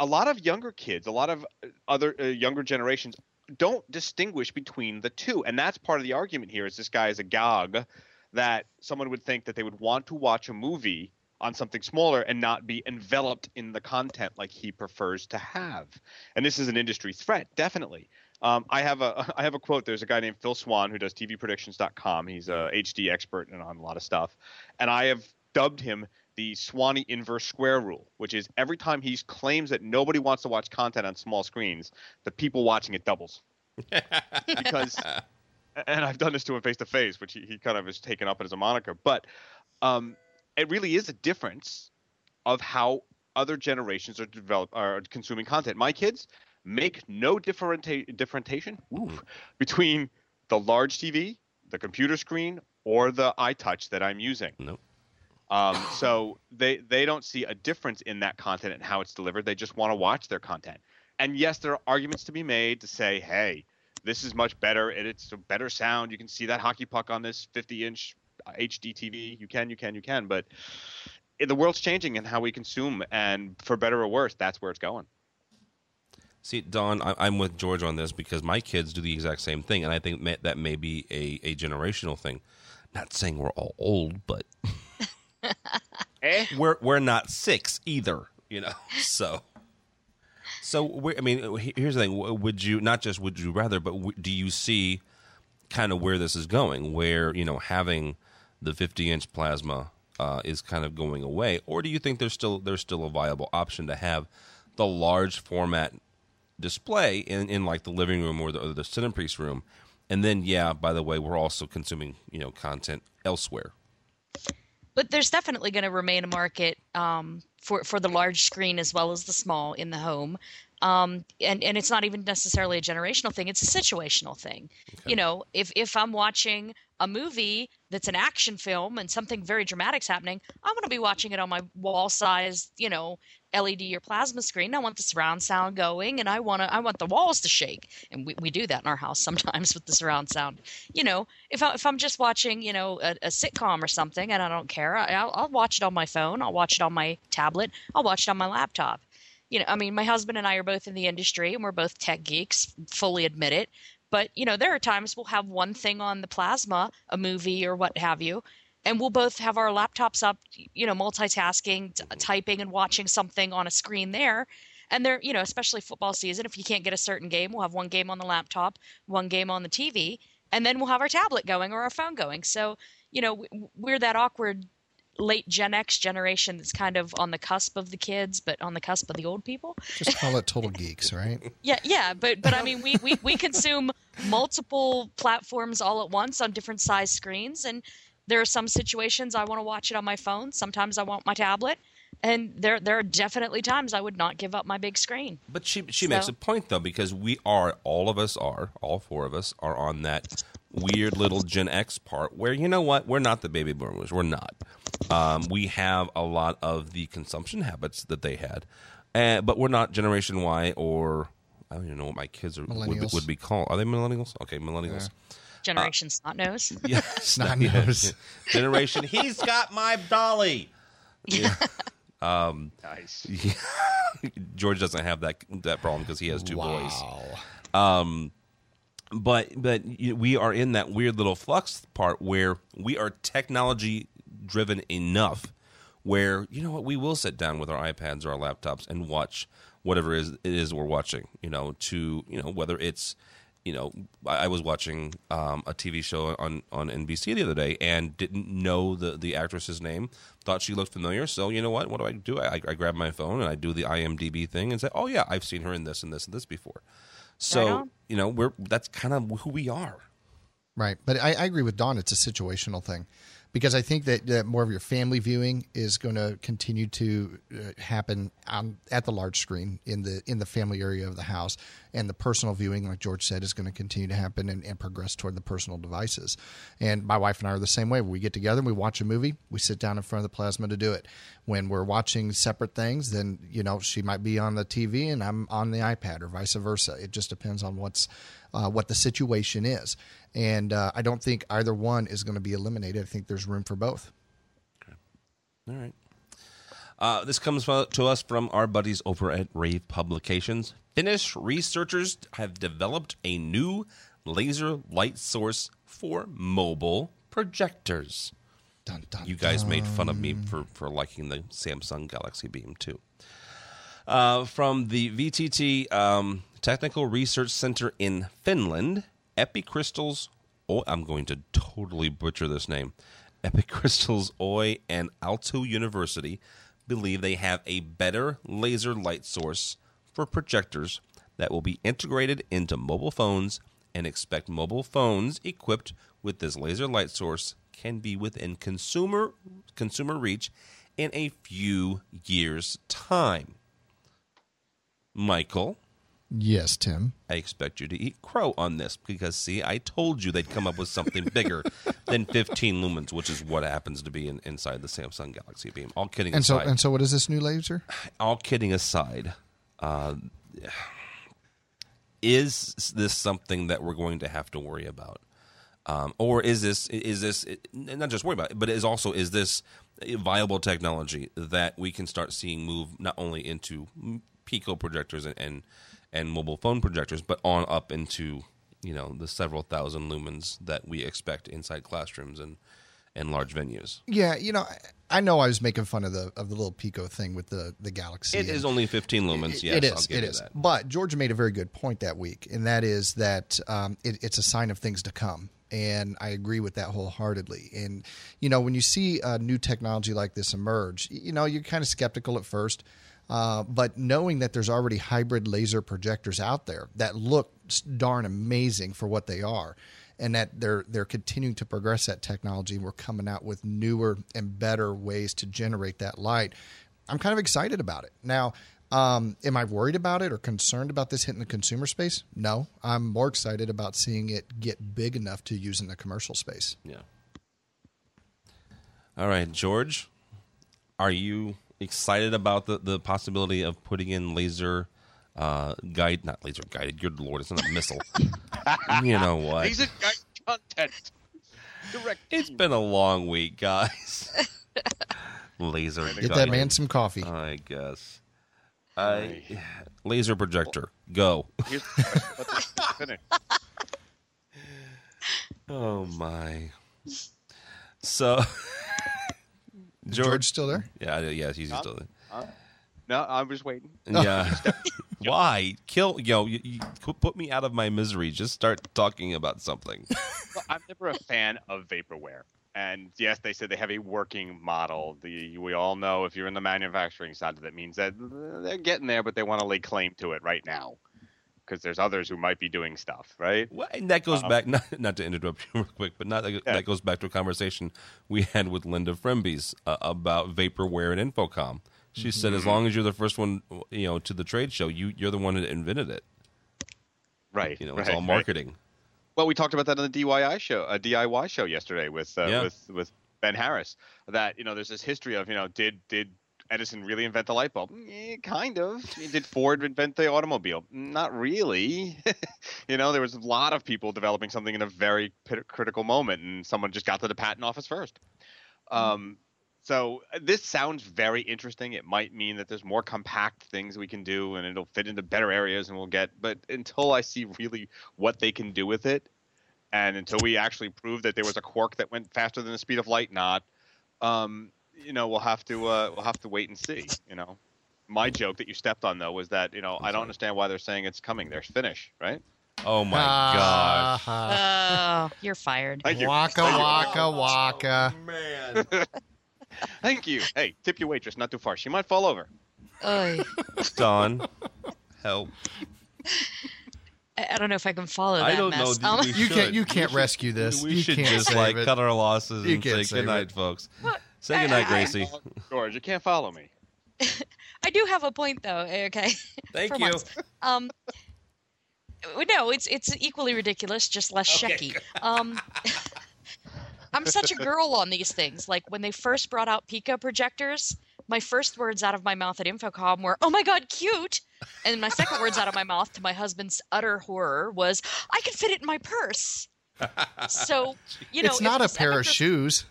a lot of younger kids, a lot of uh, other uh, younger generations don't distinguish between the two, and that's part of the argument here. Is this guy is a gog that someone would think that they would want to watch a movie on something smaller and not be enveloped in the content like he prefers to have. And this is an industry threat, definitely. Um, I have a (laughs) I have a quote. There's a guy named Phil Swann who does TVPredictions.com. He's a HD expert and on a lot of stuff, and I have dubbed him the Swanee inverse square rule, which is every time he claims that nobody wants to watch content on small screens, the people watching it doubles. (laughs) because, and I've done this to him face to face, which he, he kind of has taken up as a moniker, but um, it really is a difference of how other generations are develop are consuming content. My kids make no differenta- differentiation oof, between the large TV, the computer screen, or the iTouch that I'm using. Nope. Um, so they they don't see a difference in that content and how it's delivered. They just want to watch their content. And yes, there are arguments to be made to say, hey, this is much better. and It's a better sound. You can see that hockey puck on this 50-inch HD TV. You can, you can, you can. But the world's changing in how we consume, and for better or worse, that's where it's going. See, Dawn, I, I'm with George on this because my kids do the exact same thing, and I think that may be a, a generational thing. Not saying we're all old, but (laughs) Eh? we're we're not six either, you know. (laughs) So, so I mean, here's the thing: would you not just would you rather, but w- do you see kind of where this is going? Where you know having the 50 inch plasma uh, is kind of going away, or do you think there's still there's still a viable option to have the large format display in, in like the living room or the, or the cinepriest room, and then yeah, by the way, we're also consuming you know content elsewhere. But there's definitely going to remain a market um, for for the large screen as well as the small in the home. Um, and and it's not even necessarily a generational thing; it's a situational thing. You know, if if I'm watching a movie that's an action film and something very dramatic's happening, I'm going to be watching it on my wall-sized, you know, LED or plasma screen. I want the surround sound going, and I want to I want the walls to shake, and we, we do that in our house sometimes (laughs) with the surround sound. You know, if I, if I'm just watching, you know, a, a sitcom or something, and I don't care, I, I'll, I'll watch it on my phone. I'll watch it on my tablet. I'll watch it on my laptop. You know, I mean, my husband and I are both in the industry, and we're both tech geeks. Fully admit it. But you know, there are times we'll have one thing on the plasma, a movie or what have you, and we'll both have our laptops up, you know, multitasking, t- typing and watching something on a screen there. And there, you know, especially football season, if you can't get a certain game, we'll have one game on the laptop, one game on the TV, and then we'll have our tablet going or our phone going. So, you know, we're that awkward late Gen X generation that's kind of on the cusp of the kids, but on the cusp of the old people. Just call it total (laughs) geeks, right? Yeah, yeah, but but I mean, we, we we consume multiple platforms all at once on different size screens, and there are some situations I want to watch it on my phone. Sometimes I want my tablet, and there there are definitely times I would not give up my big screen. But she she so. makes a point though because we are all of us are all four of us are on that weird little Gen X part where you know what we're not the baby boomers we're not. Um, we have a lot of the consumption habits that they had, uh, but we're not Generation Y or I don't even know what my kids are, would, would, be called. Are they millennials? Okay, millennials. Yeah. (laughs) Generation uh, snot nose. (laughs) (laughs) Yeah, snot nose. Generation. He's got my dolly. Yeah. Um, nice. Yeah. George doesn't have that that problem because he has two wow. boys. Um, but but we are in that weird little flux part where we are technology driven enough where you know what we will sit down with our iPads or our laptops and watch whatever it is, it is we're watching. You know, to you know whether it's you know, I, was watching um, a TV show on, on NBC the other day and didn't know the, the actress's name. Thought she looked familiar. So, you know what? What do I do? I, I grab my phone and I do the IMDb thing and say, oh, yeah, I've seen her in this and this and this before. So, right you know, we're that's kind of who we are. Right. But I, I agree with Dawn. It's a situational thing because I think that, that more of your family viewing is going to continue to uh, happen on, at the large screen in the in the family area of the house, and the personal viewing, like George said, is going to continue to happen and, and, progress toward the personal devices. And my wife and I are the same way. When we get together and we watch a movie, we sit down in front of the plasma to do it. When we're watching separate things, then you know she might be on the TV and I'm on the iPad, or vice versa. It just depends on what's uh, what the situation is. And uh, I don't think either one is going to be eliminated. I think there's room for both. Okay. All right. Uh, this comes to us from our buddies over at Rave Publications. Finnish researchers have developed a new laser light source for mobile projectors. Dun, dun, you guys dun. made fun of me for, for liking the Samsung Galaxy Beam too. Uh, from the VTT um, Technical Research Center in Finland, Epicrystals. Oh, I'm going to totally butcher this name. Epicrystals Oy and Aalto University believe they have a better laser light source for projectors that will be integrated into mobile phones and expect mobile phones equipped with this laser light source can be within consumer consumer reach in a few years time. Michael, Yes, Tim. I expect you to eat crow on this because, see, I told you they'd come up with something (laughs) bigger than 15 lumens, which is what happens to be in, inside the Samsung Galaxy Beam. All kidding and aside. So, and so, what is this new laser? All kidding aside, uh, is this something that we're going to have to worry about? Um, or is this is this not just worry about it, but is also is this viable technology that we can start seeing move not only into pico projectors and, and and mobile phone projectors, but on up into you know the several thousand lumens that we expect inside classrooms and and large venues. Yeah, you know, I know I was making fun of the of the little Pico thing with the the Galaxy. It is only 15 lumens. Yes, it is. it is. That. But George made a very good point that week, and that is that um, it, it's a sign of things to come. And I agree with that wholeheartedly. And you know, when you see a new technology like this emerge, you know, you're kind of skeptical at first. Uh, but knowing that there's already hybrid laser projectors out there that look darn amazing for what they are, and that they're they're continuing to progress that technology, we're coming out with newer and better ways to generate that light. I'm kind of excited about it. Now, um, am I worried about it or concerned about this hitting the consumer space? No, I'm more excited about seeing it get big enough to use in the commercial space. Yeah. All right, George, are you excited about the, the possibility of putting in laser uh, guide, not laser guided. Good lord, it's not a missile. (laughs) you know what? Laser guide content. Direct. It's been a long week, guys. (laughs) laser. Get that man some coffee. I guess. I laser projector. Go. (laughs) Oh my. So George, George still there? Yeah, yeah, he's still there. No, I'm just waiting. (laughs) Yeah. (laughs) Why kill? Yo, you, you put me out of my misery. Just start talking about something. (laughs) well, I'm never a fan of vaporware. And yes, they said they have a working model. The we all know if you're in the manufacturing side, that means that they're getting there, but they want to lay claim to it right now because there's others who might be doing stuff, right? Well, and that goes um, back (laughs) not, not to interrupt you (laughs) real quick, but not that, yeah. that goes back to a conversation we had with Linda Frembes uh, about vaporware and InfoComm. She mm-hmm. said, as long as you're the first one, you know, to the trade show, you you're the one that invented it. Right. You know, it's right, all marketing. Right. Well, we talked about that on the DIY show, a DIY show yesterday with uh, yeah. with with Ben Harris. That you know, there's this history of you know, did did Edison really invent the light bulb? Eh, kind of. Did Ford invent the automobile? Not really. (laughs) you know, there was a lot of people developing something in a very critical moment, and someone just got to the patent office first. Mm-hmm. Um, so uh, this sounds very interesting. It might mean that there's more compact things we can do, and it'll fit into better areas, and we'll get. But until I see really what they can do with it, and until we actually prove that there was a quark that went faster than the speed of light, not, um, you know, we'll have to uh, we'll have to wait and see. You know, my joke that you stepped on though was that you know I don't understand why they're saying it's coming. There's finish, right? Oh my uh, god! Oh, you're fired. Thank you. Waka waka waka. Oh, man. (laughs) Thank you. Hey, tip your waitress not too far. She might fall over. Oy. Dawn, help. I don't know if I can follow that. I don't mess. know. Um, you can't. You can't rescue this. We you should can't just like it. cut our losses you and say good night, folks. Well, say good night, Gracie. George, you can't follow me. (laughs) I do have a point, though. Okay. (laughs) Thank you. Um, no, it's it's equally ridiculous, just less okay. shecky. Um, (laughs) I'm such a girl on these things. Like when they first brought out Pico projectors, my first words out of my mouth at InfoComm were, "Oh my god, cute!" And my second words out of my mouth to my husband's utter horror was, "I can fit it in my purse." So you know, it's not a pair of shoes.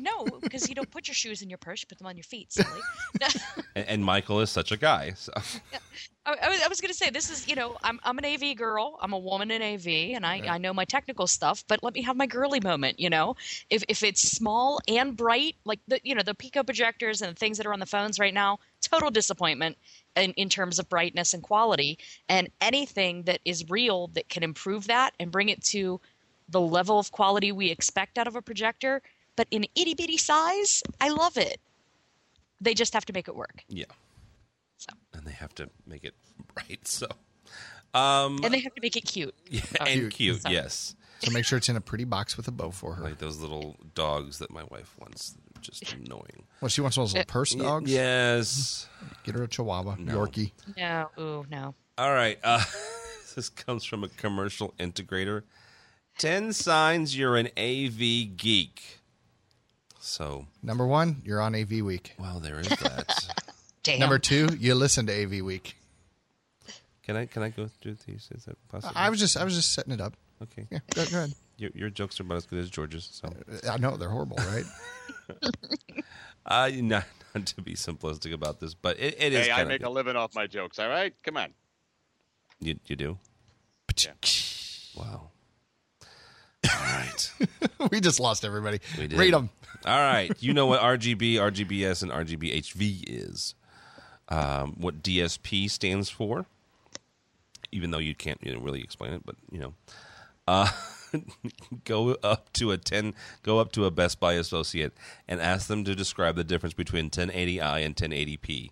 No, because you don't put your shoes in your purse; you put them on your feet. Silly. (laughs) and, and, Michael is such a guy. So. (laughs) I, I was, I was going to say this is you know I'm I'm an AV girl. I'm a woman in AV, and I, I know my technical stuff. But let me have my girly moment. You know, if if it's small and bright, like the you know the Pico projectors and the things that are on the phones right now, total disappointment in, in terms of brightness and quality. And anything that is real that can improve that and bring it to the level of quality we expect out of a projector but in itty bitty size, I love it. They just have to make it work. Yeah. So. And they have to make it (laughs) right. So. Um, and they have to make it cute. (laughs) Yeah, and cute, so. yes. So make sure it's in a pretty box with a bow for her. Like those little dogs that my wife wants. Just (laughs) annoying. Well, she wants those little purse dogs. Yes. Get her a Chihuahua, no. Yorkie. No, ooh, no. All right. Uh, this comes from a commercial integrator. Ten signs you're an AV geek. So number one, you're on AV Week. Well, there is that. (laughs) Damn. Number two, you listen to AV Week. Can I can I go through these? Is that possible? I was just I was just setting it up. Okay. Yeah, go, go ahead. (laughs) Your, your, jokes are about as good as George's. So I know they're horrible, right? (laughs) uh, not, not to be simplistic about this, but it, it is. Hey, I make good. a living off my jokes. All right, come on. You you do? Yeah. Wow. All right. (laughs) we just lost everybody. We did. Read them. All right. You know what (laughs) RGB, RGBS, and RGBHV is. Um, what DSP stands for, even though you can't you know, really explain it, but you know. Uh, (laughs) go up to a 10 go up to a Best Buy associate and ask them to describe the difference between 1080i and 1080p.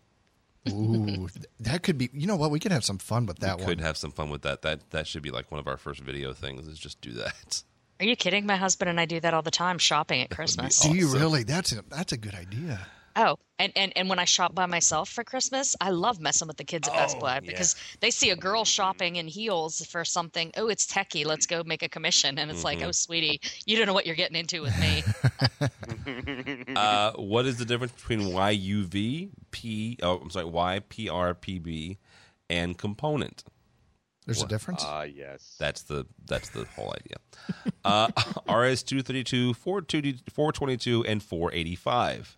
Ooh, that could be. You know what? We could have some fun with that we one. Could have some fun with that. That that should be like one of our first video things. Is just do that. Are you kidding? My husband and I do that all the time shopping at Christmas. Do you really? That's a, that's a good idea. Oh, and, and, and when I shop by myself for Christmas, I love messing with the kids at oh, Best Buy because yeah. they see a girl shopping in heels for something. Oh, it's techie. Let's go make a commission. And it's mm-hmm. like, oh, sweetie, you don't know what you're getting into with me. (laughs) uh, what is the difference between YUV, P, oh, I'm sorry, YPRPB, and component? There's a difference. Ah, uh, yes. That's the that's the whole idea. (laughs) uh, RS 232, 422, and 485.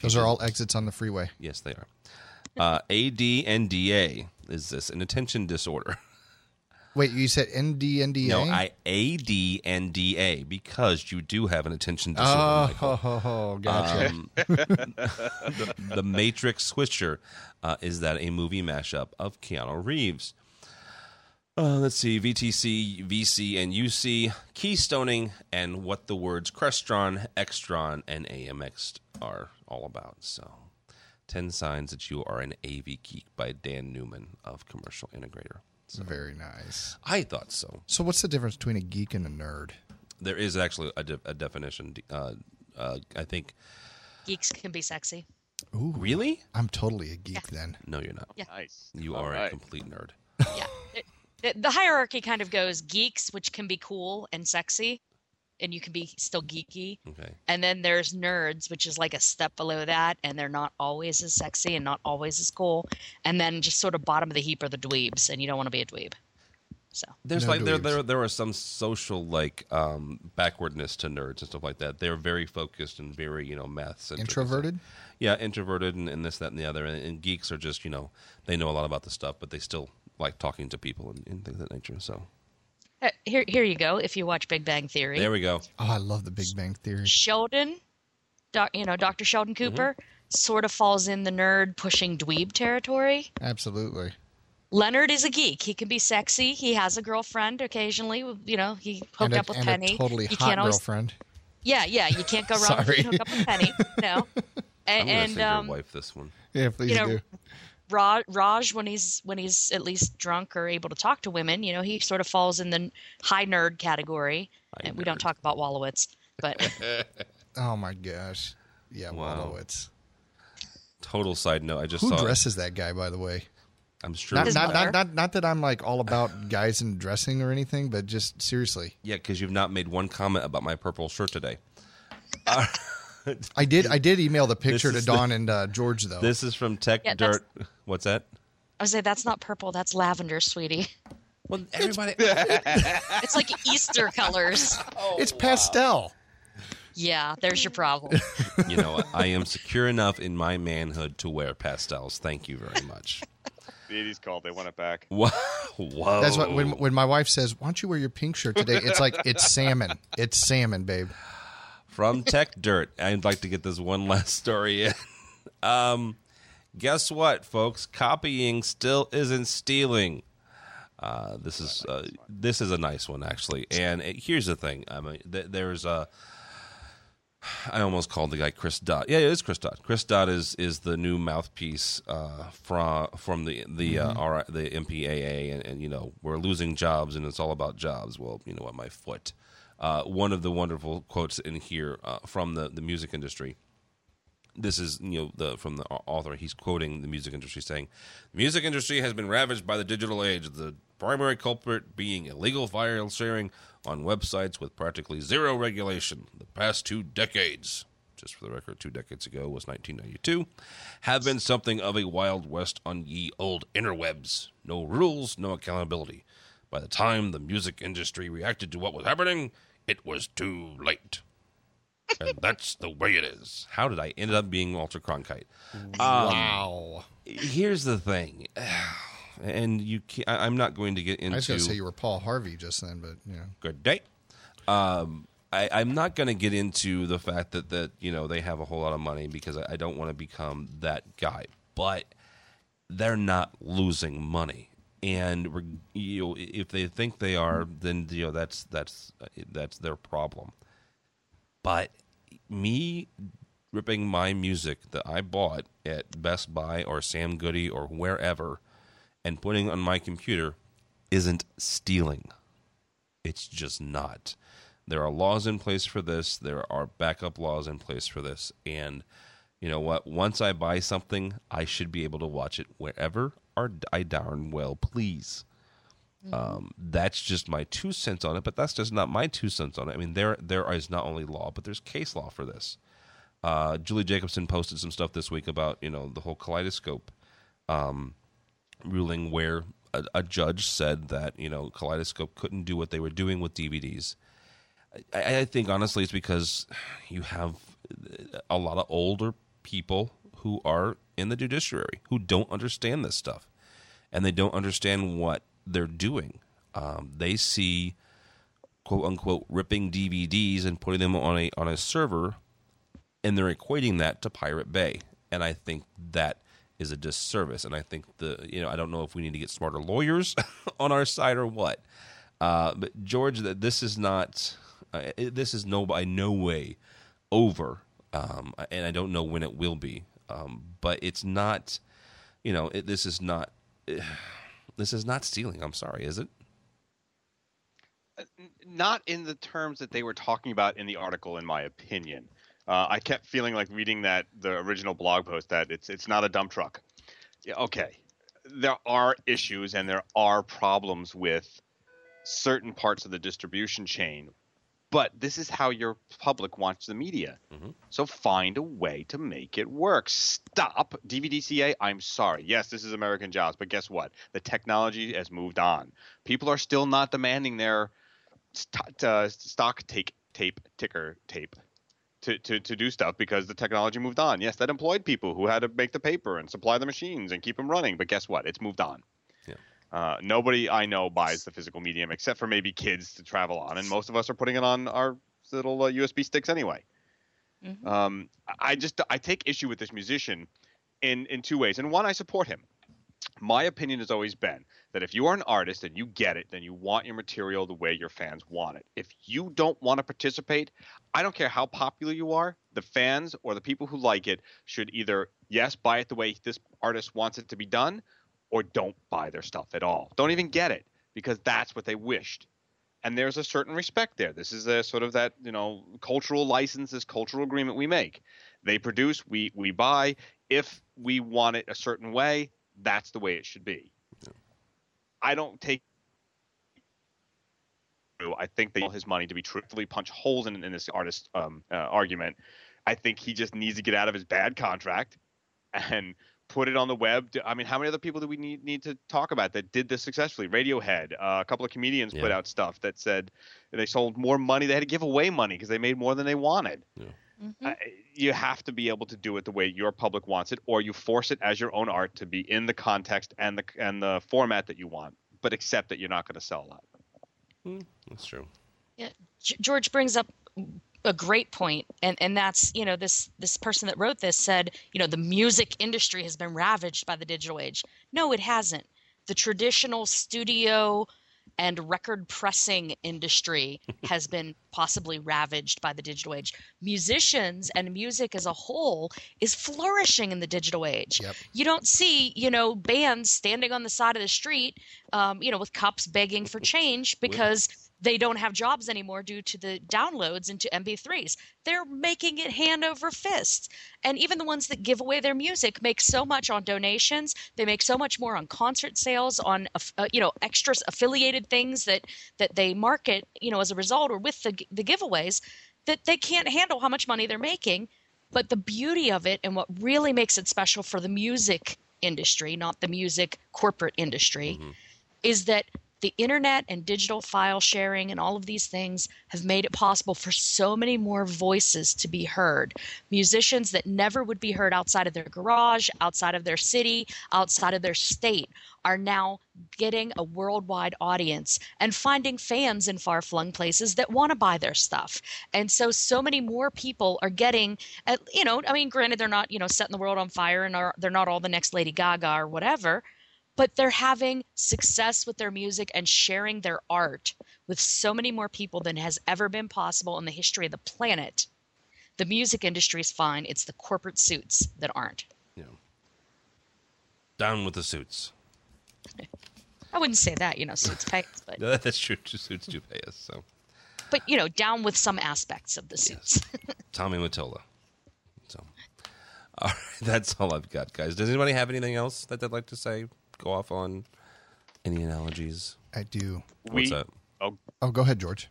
Those are all exits on the freeway. Yes, they are. Uh, AD and DA is this an attention disorder? Wait, you said NDNDA? No, I A D N D A because you do have an attention Oh, disorder. Michael. ho, ho, gotcha. Um, (laughs) the, the Matrix Switcher uh, is that a movie mashup of Keanu Reeves. Uh, let's see, VTC, VC, and UC, keystoning, and what the words Crestron, Extron, and AMX are all about. So, 10 signs that you are an AV geek by Dan Newman of Commercial Integrator. So, Very nice. I thought so. So, what's the difference between a geek and a nerd? There is actually a, de- a definition. Uh, uh, I think. Geeks can be sexy. Ooh, Really? I'm totally a geek then. No, you're not. Yeah. Nice. You All are a complete nerd. Yeah. It- the, the hierarchy kind of goes geeks, which can be cool and sexy, and you can be still geeky. Okay. And then there's nerds, which is like a step below that, and they're not always as sexy and not always as cool. And then just sort of bottom of the heap are the dweebs, and you don't want to be a dweeb. So There's No like there, dweebs. there there are some social like um, backwardness to nerds and stuff like that. They're very focused and very you know math Introverted? Yeah, introverted and, and this that and the other. And, and geeks are just you know they know a lot about the stuff, but they still like talking to people and, and things of that nature. So uh, here, here you go. If you watch Big Bang Theory, there we go. Oh, I love the Big Bang Theory. Sheldon, doc, you know Dr. Sheldon Cooper, sort of falls in the nerd pushing dweeb territory. Absolutely. Leonard is a geek. He can be sexy. He has a girlfriend occasionally. You know, he hooked and a, up with and Penny. a totally you hot can't always, girlfriend. Yeah, yeah. You can't go wrong with (laughs) Sorry. hook up with Penny. No. (laughs) I'm And, gonna and um, your wife this one. Yeah, please you know, do. Raj, Raj, when he's when he's at least drunk or able to talk to women, you know, he sort of falls in the high nerd category. High and we don't talk about Wolowitz, but (laughs) Oh my gosh. Yeah, Wow. Wolowitz. Total side note. I just Who saw. dresses that guy, by the way? I'm sure. Not, not, not, not, not that I'm like all about guys and dressing or anything, but just seriously. yeah, because you've not made one comment about my purple shirt today. (laughs) I did I did email the picture to is the- Dawn and uh, George though. This is from Tech Yeah, Dirt. What's that? I would say that's not purple. That's lavender, sweetie. Well, everybody. (laughs) It's like Easter colors. (laughs) it's pastel. Yeah, there's your problem. (laughs) you know. I am secure enough in my manhood to wear pastels. Thank you very much. The 80s called. They want it back. Whoa. Whoa. That's what when when my wife says, "Why don't you wear your pink shirt today?" It's like it's salmon. It's salmon, babe. From Tech Dirt, I'd like to get this one last story in. (laughs) Um, guess what, folks? Copying still isn't stealing. Uh, this is uh, this is a nice one actually, and it, here's the thing. I mean, th- there's a. I almost called the guy Chris Dodd. Yeah, it is Chris Dodd. Chris Dodd is is the new mouthpiece uh, from from the the uh, R- the MPAA, and, and you know we're losing jobs, and it's all about jobs. Well, you know what, my foot. Uh, one of the wonderful quotes in here uh, from the the music industry. This is you know the from the author. He's quoting the music industry saying the music industry has been ravaged by the digital age the primary culprit being illegal file sharing on websites with practically zero regulation. The past two decades just for the record two decades ago was 1992 have been something of a wild west on ye old interwebs. No rules no accountability. By the time the music industry reacted to what was happening it was too late and (laughs) that's the way it is. How did I end up being Walter Cronkite? wow. Here's the thing, (sighs) and you, can't, I, I'm not going to get into. I was going to say you were Paul Harvey just then, but you know. good day. Um, I, I'm not going to get into the fact that that you know they have a whole lot of money because I, I don't want to become that guy. But they're not losing money, and you know, if they think they are, then you know that's that's that's their problem. But me ripping my music that I bought at Best Buy or Sam Goody or wherever and putting on my computer isn't stealing. It's just not. There are laws in place for this. There are backup laws in place for this. And you know what? Once I buy something, I should be able to watch it wherever or I darn well please. Um, that's just my two cents on it, but that's just not my two cents on it. I mean, there there is not only law, but there's case law for this. Uh, Julie Jacobson posted some stuff this week about you know the whole Kaleidescape um, ruling, where a, a judge said that you know Kaleidescape couldn't do what they were doing with DVDs. I, I think honestly, it's because you have a lot of older people who are in the judiciary who don't understand this stuff, and they don't understand what they're doing. Um, they see quote unquote ripping DVDs and putting them on a on a server, and they're equating that to Pirate Bay, and I think that is a disservice. And I think the you know I don't know if we need to get smarter lawyers (laughs) on our side or what. Uh, but George, this is not uh, this is no by no way over, um, and I don't know when it will be. Um, but it's not, you know, it, this is not. (sighs) this is not stealing. I'm sorry, is it? Not in the terms that they were talking about in the article, in my opinion. Uh, I kept feeling like reading that the original blog post that it's it's not a dump truck. Yeah, okay, there are issues and there are problems with certain parts of the distribution chain, but this is how your public wants the media. Mm-hmm. So find a way to make it work. Stop DVDCA. I'm sorry. Yes, this is American Jobs, but guess what? The technology has moved on. People are still not demanding their st- uh, stock take tape ticker tape to, to, to do stuff because the technology moved on. Yes, that employed people who had to make the paper and supply the machines and keep them running. But guess what? It's moved on. Yeah. Uh, nobody I know buys the physical medium except for maybe kids to travel on, and most of us are putting it on our little uh, USB sticks anyway. Mm-hmm. Um, I just I take issue with this musician in in two ways, and one I support him my opinion has always been that if you are an artist and you get it, then you want your material the way your fans want it. If you don't want to participate, I don't care how popular you are, the fans or the people who like it should either, yes, buy it the way this artist wants it to be done, or don't buy their stuff at all. Don't even get it because that's what they wished. And there's a certain respect there. This is a sort of that, you know, cultural license, this cultural agreement we make. They produce, we we buy. If we want it a certain way, that's the way it should be. Yeah. I don't take. I think they want his money to be truthfully punch holes in, in this artist um, uh, argument. I think he just needs to get out of his bad contract and put it on the web. I mean, how many other people do we need need to talk about that did this successfully? Radiohead, uh, a couple of comedians yeah. put out stuff that said they sold more money. They had to give away money because they made more than they wanted. Yeah. Mm-hmm. Uh, you have to be able to do it the way your public wants it, or you force it as your own art to be in the context and the and the format that you want, but accept that you're not going to sell a lot. Mm, that's true. Yeah, G- George brings up a great point, and and that's you know this this person that wrote this said you know the music industry has been ravaged by the digital age. No, it hasn't. The traditional studio and record pressing industry (laughs) has been possibly ravaged by the digital age. Musicians and music as a whole is flourishing in the digital age. Yep. You don't see, you know, bands standing on the side of the street, um, you know, with cups begging for change because they don't have jobs anymore due to the downloads into MP3s. They're making it hand over fist. And even the ones that give away their music make so much on donations. They make so much more on concert sales, on uh, you know extras affiliated things that that they market, you know, as a result or with the the giveaways that they can't handle how much money they're making. But the beauty of it and what really makes it special for the music industry, not the music corporate industry, mm-hmm. is that the internet and digital file sharing and all of these things have made it possible for so many more voices to be heard. Musicians that never would be heard outside of their garage, outside of their city, outside of their state are now getting a worldwide audience and finding fans in far flung places that want to buy their stuff. And so, so many more people are getting, you know, I mean, granted, they're not, you know, setting the world on fire and are, they're not all the next Lady Gaga or whatever but they're having success with their music and sharing their art with so many more people than has ever been possible in the history of the planet. The music industry is fine. It's the corporate suits that aren't. Yeah. Down with the suits. (laughs) I wouldn't say that, you know, suits pay us, but no, (laughs) that's true. Suits do pay us, so. But you know, down with some aspects of the suits. Yes. (laughs) Tommy Mottola. So, all right, that's all I've got, guys. Does anybody have anything else that they'd like to say go off on any analogies? I do. What's we, Oh, oh, go ahead, George.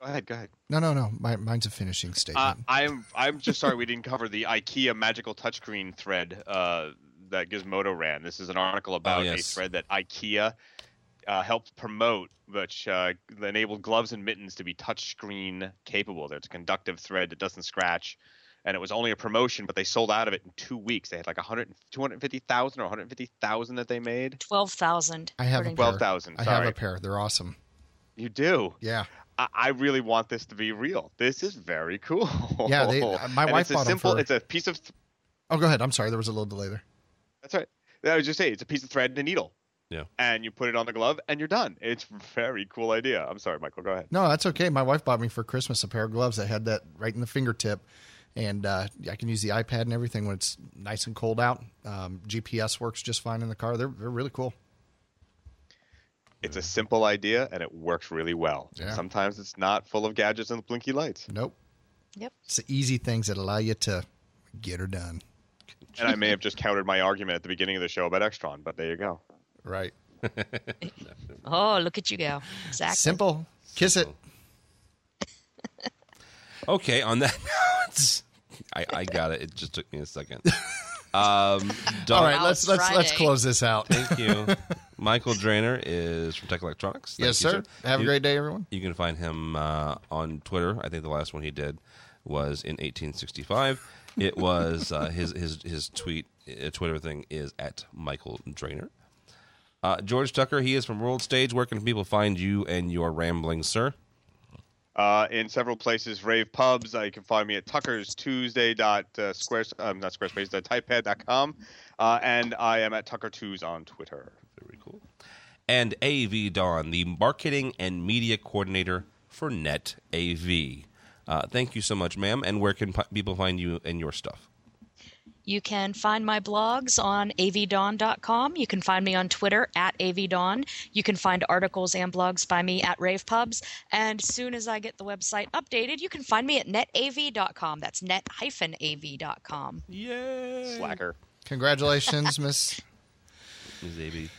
Go ahead. Go ahead. No, no, no. My, mine's a finishing statement. Uh, I'm I'm just sorry we didn't cover the IKEA magical touchscreen thread uh, that Gizmodo ran. This is an article about oh, yes. a thread that IKEA uh, helped promote, which uh, enabled gloves and mittens to be touchscreen capable. There's a conductive thread that doesn't scratch and it was only a promotion, but they sold out of it in two weeks. They had like 100, 250,000 or 150,000 that they made. 12,000. I have a according pair. to- 12,000. I Sorry. have a pair. They're awesome. You do. Yeah. I, I really want this to be real. This is very cool. Yeah, they- uh, (laughs) my And wife it's a bought 'em simple. for- It's a piece of. Oh, go ahead. I'm sorry. There was a little delay there. That's right. I was just saying, it's a piece of thread and a needle. Yeah. And you put it on the glove, and you're done. It's a very cool idea. I'm sorry, Michael. Go ahead. No, that's okay. My wife bought me for Christmas a pair of gloves that had that right in the fingertip, and uh, I can use the iPad and everything when it's nice and cold out. Um, GPS works just fine in the car. They're they're really cool. It's a simple idea, and it works really well. Yeah. Sometimes it's not full of gadgets and blinky lights. Nope. Yep. It's the easy things that allow you to get her done. And I may have just countered my argument at the beginning of the show about Extron, but there you go. Right. (laughs) Oh, look at you go. Exactly. Simple. Kiss it. Okay, on that (laughs) note, I, I got it. It just took me a second. (laughs) Um, Don- All right, let's it's let's let's close this out. Thank you. (laughs) Michael Drainer is from Tech Electronics. Thank yes, you, sir. Have a great day, everyone. You can find him uh, on Twitter. I think the last one he did was in 1865. It was uh, his his his tweet uh, Twitter thing is at Michael Drainer. Uh, George Tucker, he is from World Stage. Where can people find you and your ramblings, sir? Uh, in several places, rave pubs. Uh, you can find me at Tucker's Tuesday dot uh, squares um, not Squarespace dot uh, and I am at Tucker Twos on Twitter. Very cool. And AV Dawn, the marketing and media coordinator for Net AV. Uh, thank you so much, ma'am. And where can people find you and your stuff? You can find my blogs on avdawn.com. You can find me on Twitter at avdawn. You can find articles and blogs by me at ravepubs. And soon as I get the website updated, you can find me at netav.com. That's net hyphen av.com. Yay! Slacker. Congratulations, Miss. (laughs) Ms. AV.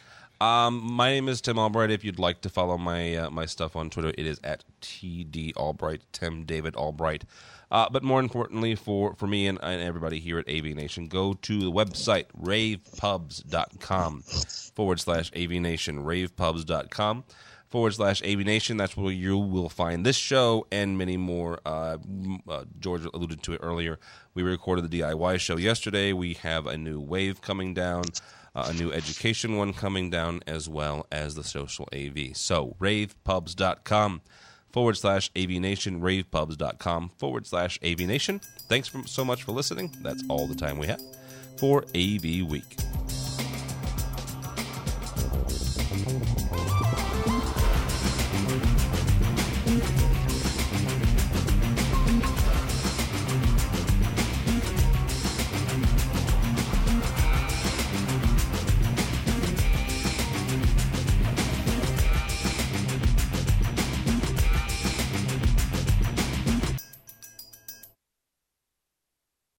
Um, my name is Tim Albright. If you'd like to follow my uh, my stuff on Twitter, it is at TD Albright, Tim David Albright. Uh, but more importantly, for, for me and, and everybody here at AV Nation, go to the website ravepubs.com forward slash AV Nation, ravepubs.com forward slash AV Nation. That's where you will find this show and many more. Uh, uh, George alluded to it earlier. We recorded the DIY show yesterday. We have a new wave coming down, uh, a new education one coming down, as well as the social AV. So, ravepubs.com forward slash AV Nation ravepubs.com forward slash AV Nation. Thanks for, so much for listening. That's all the time we have for AV Week.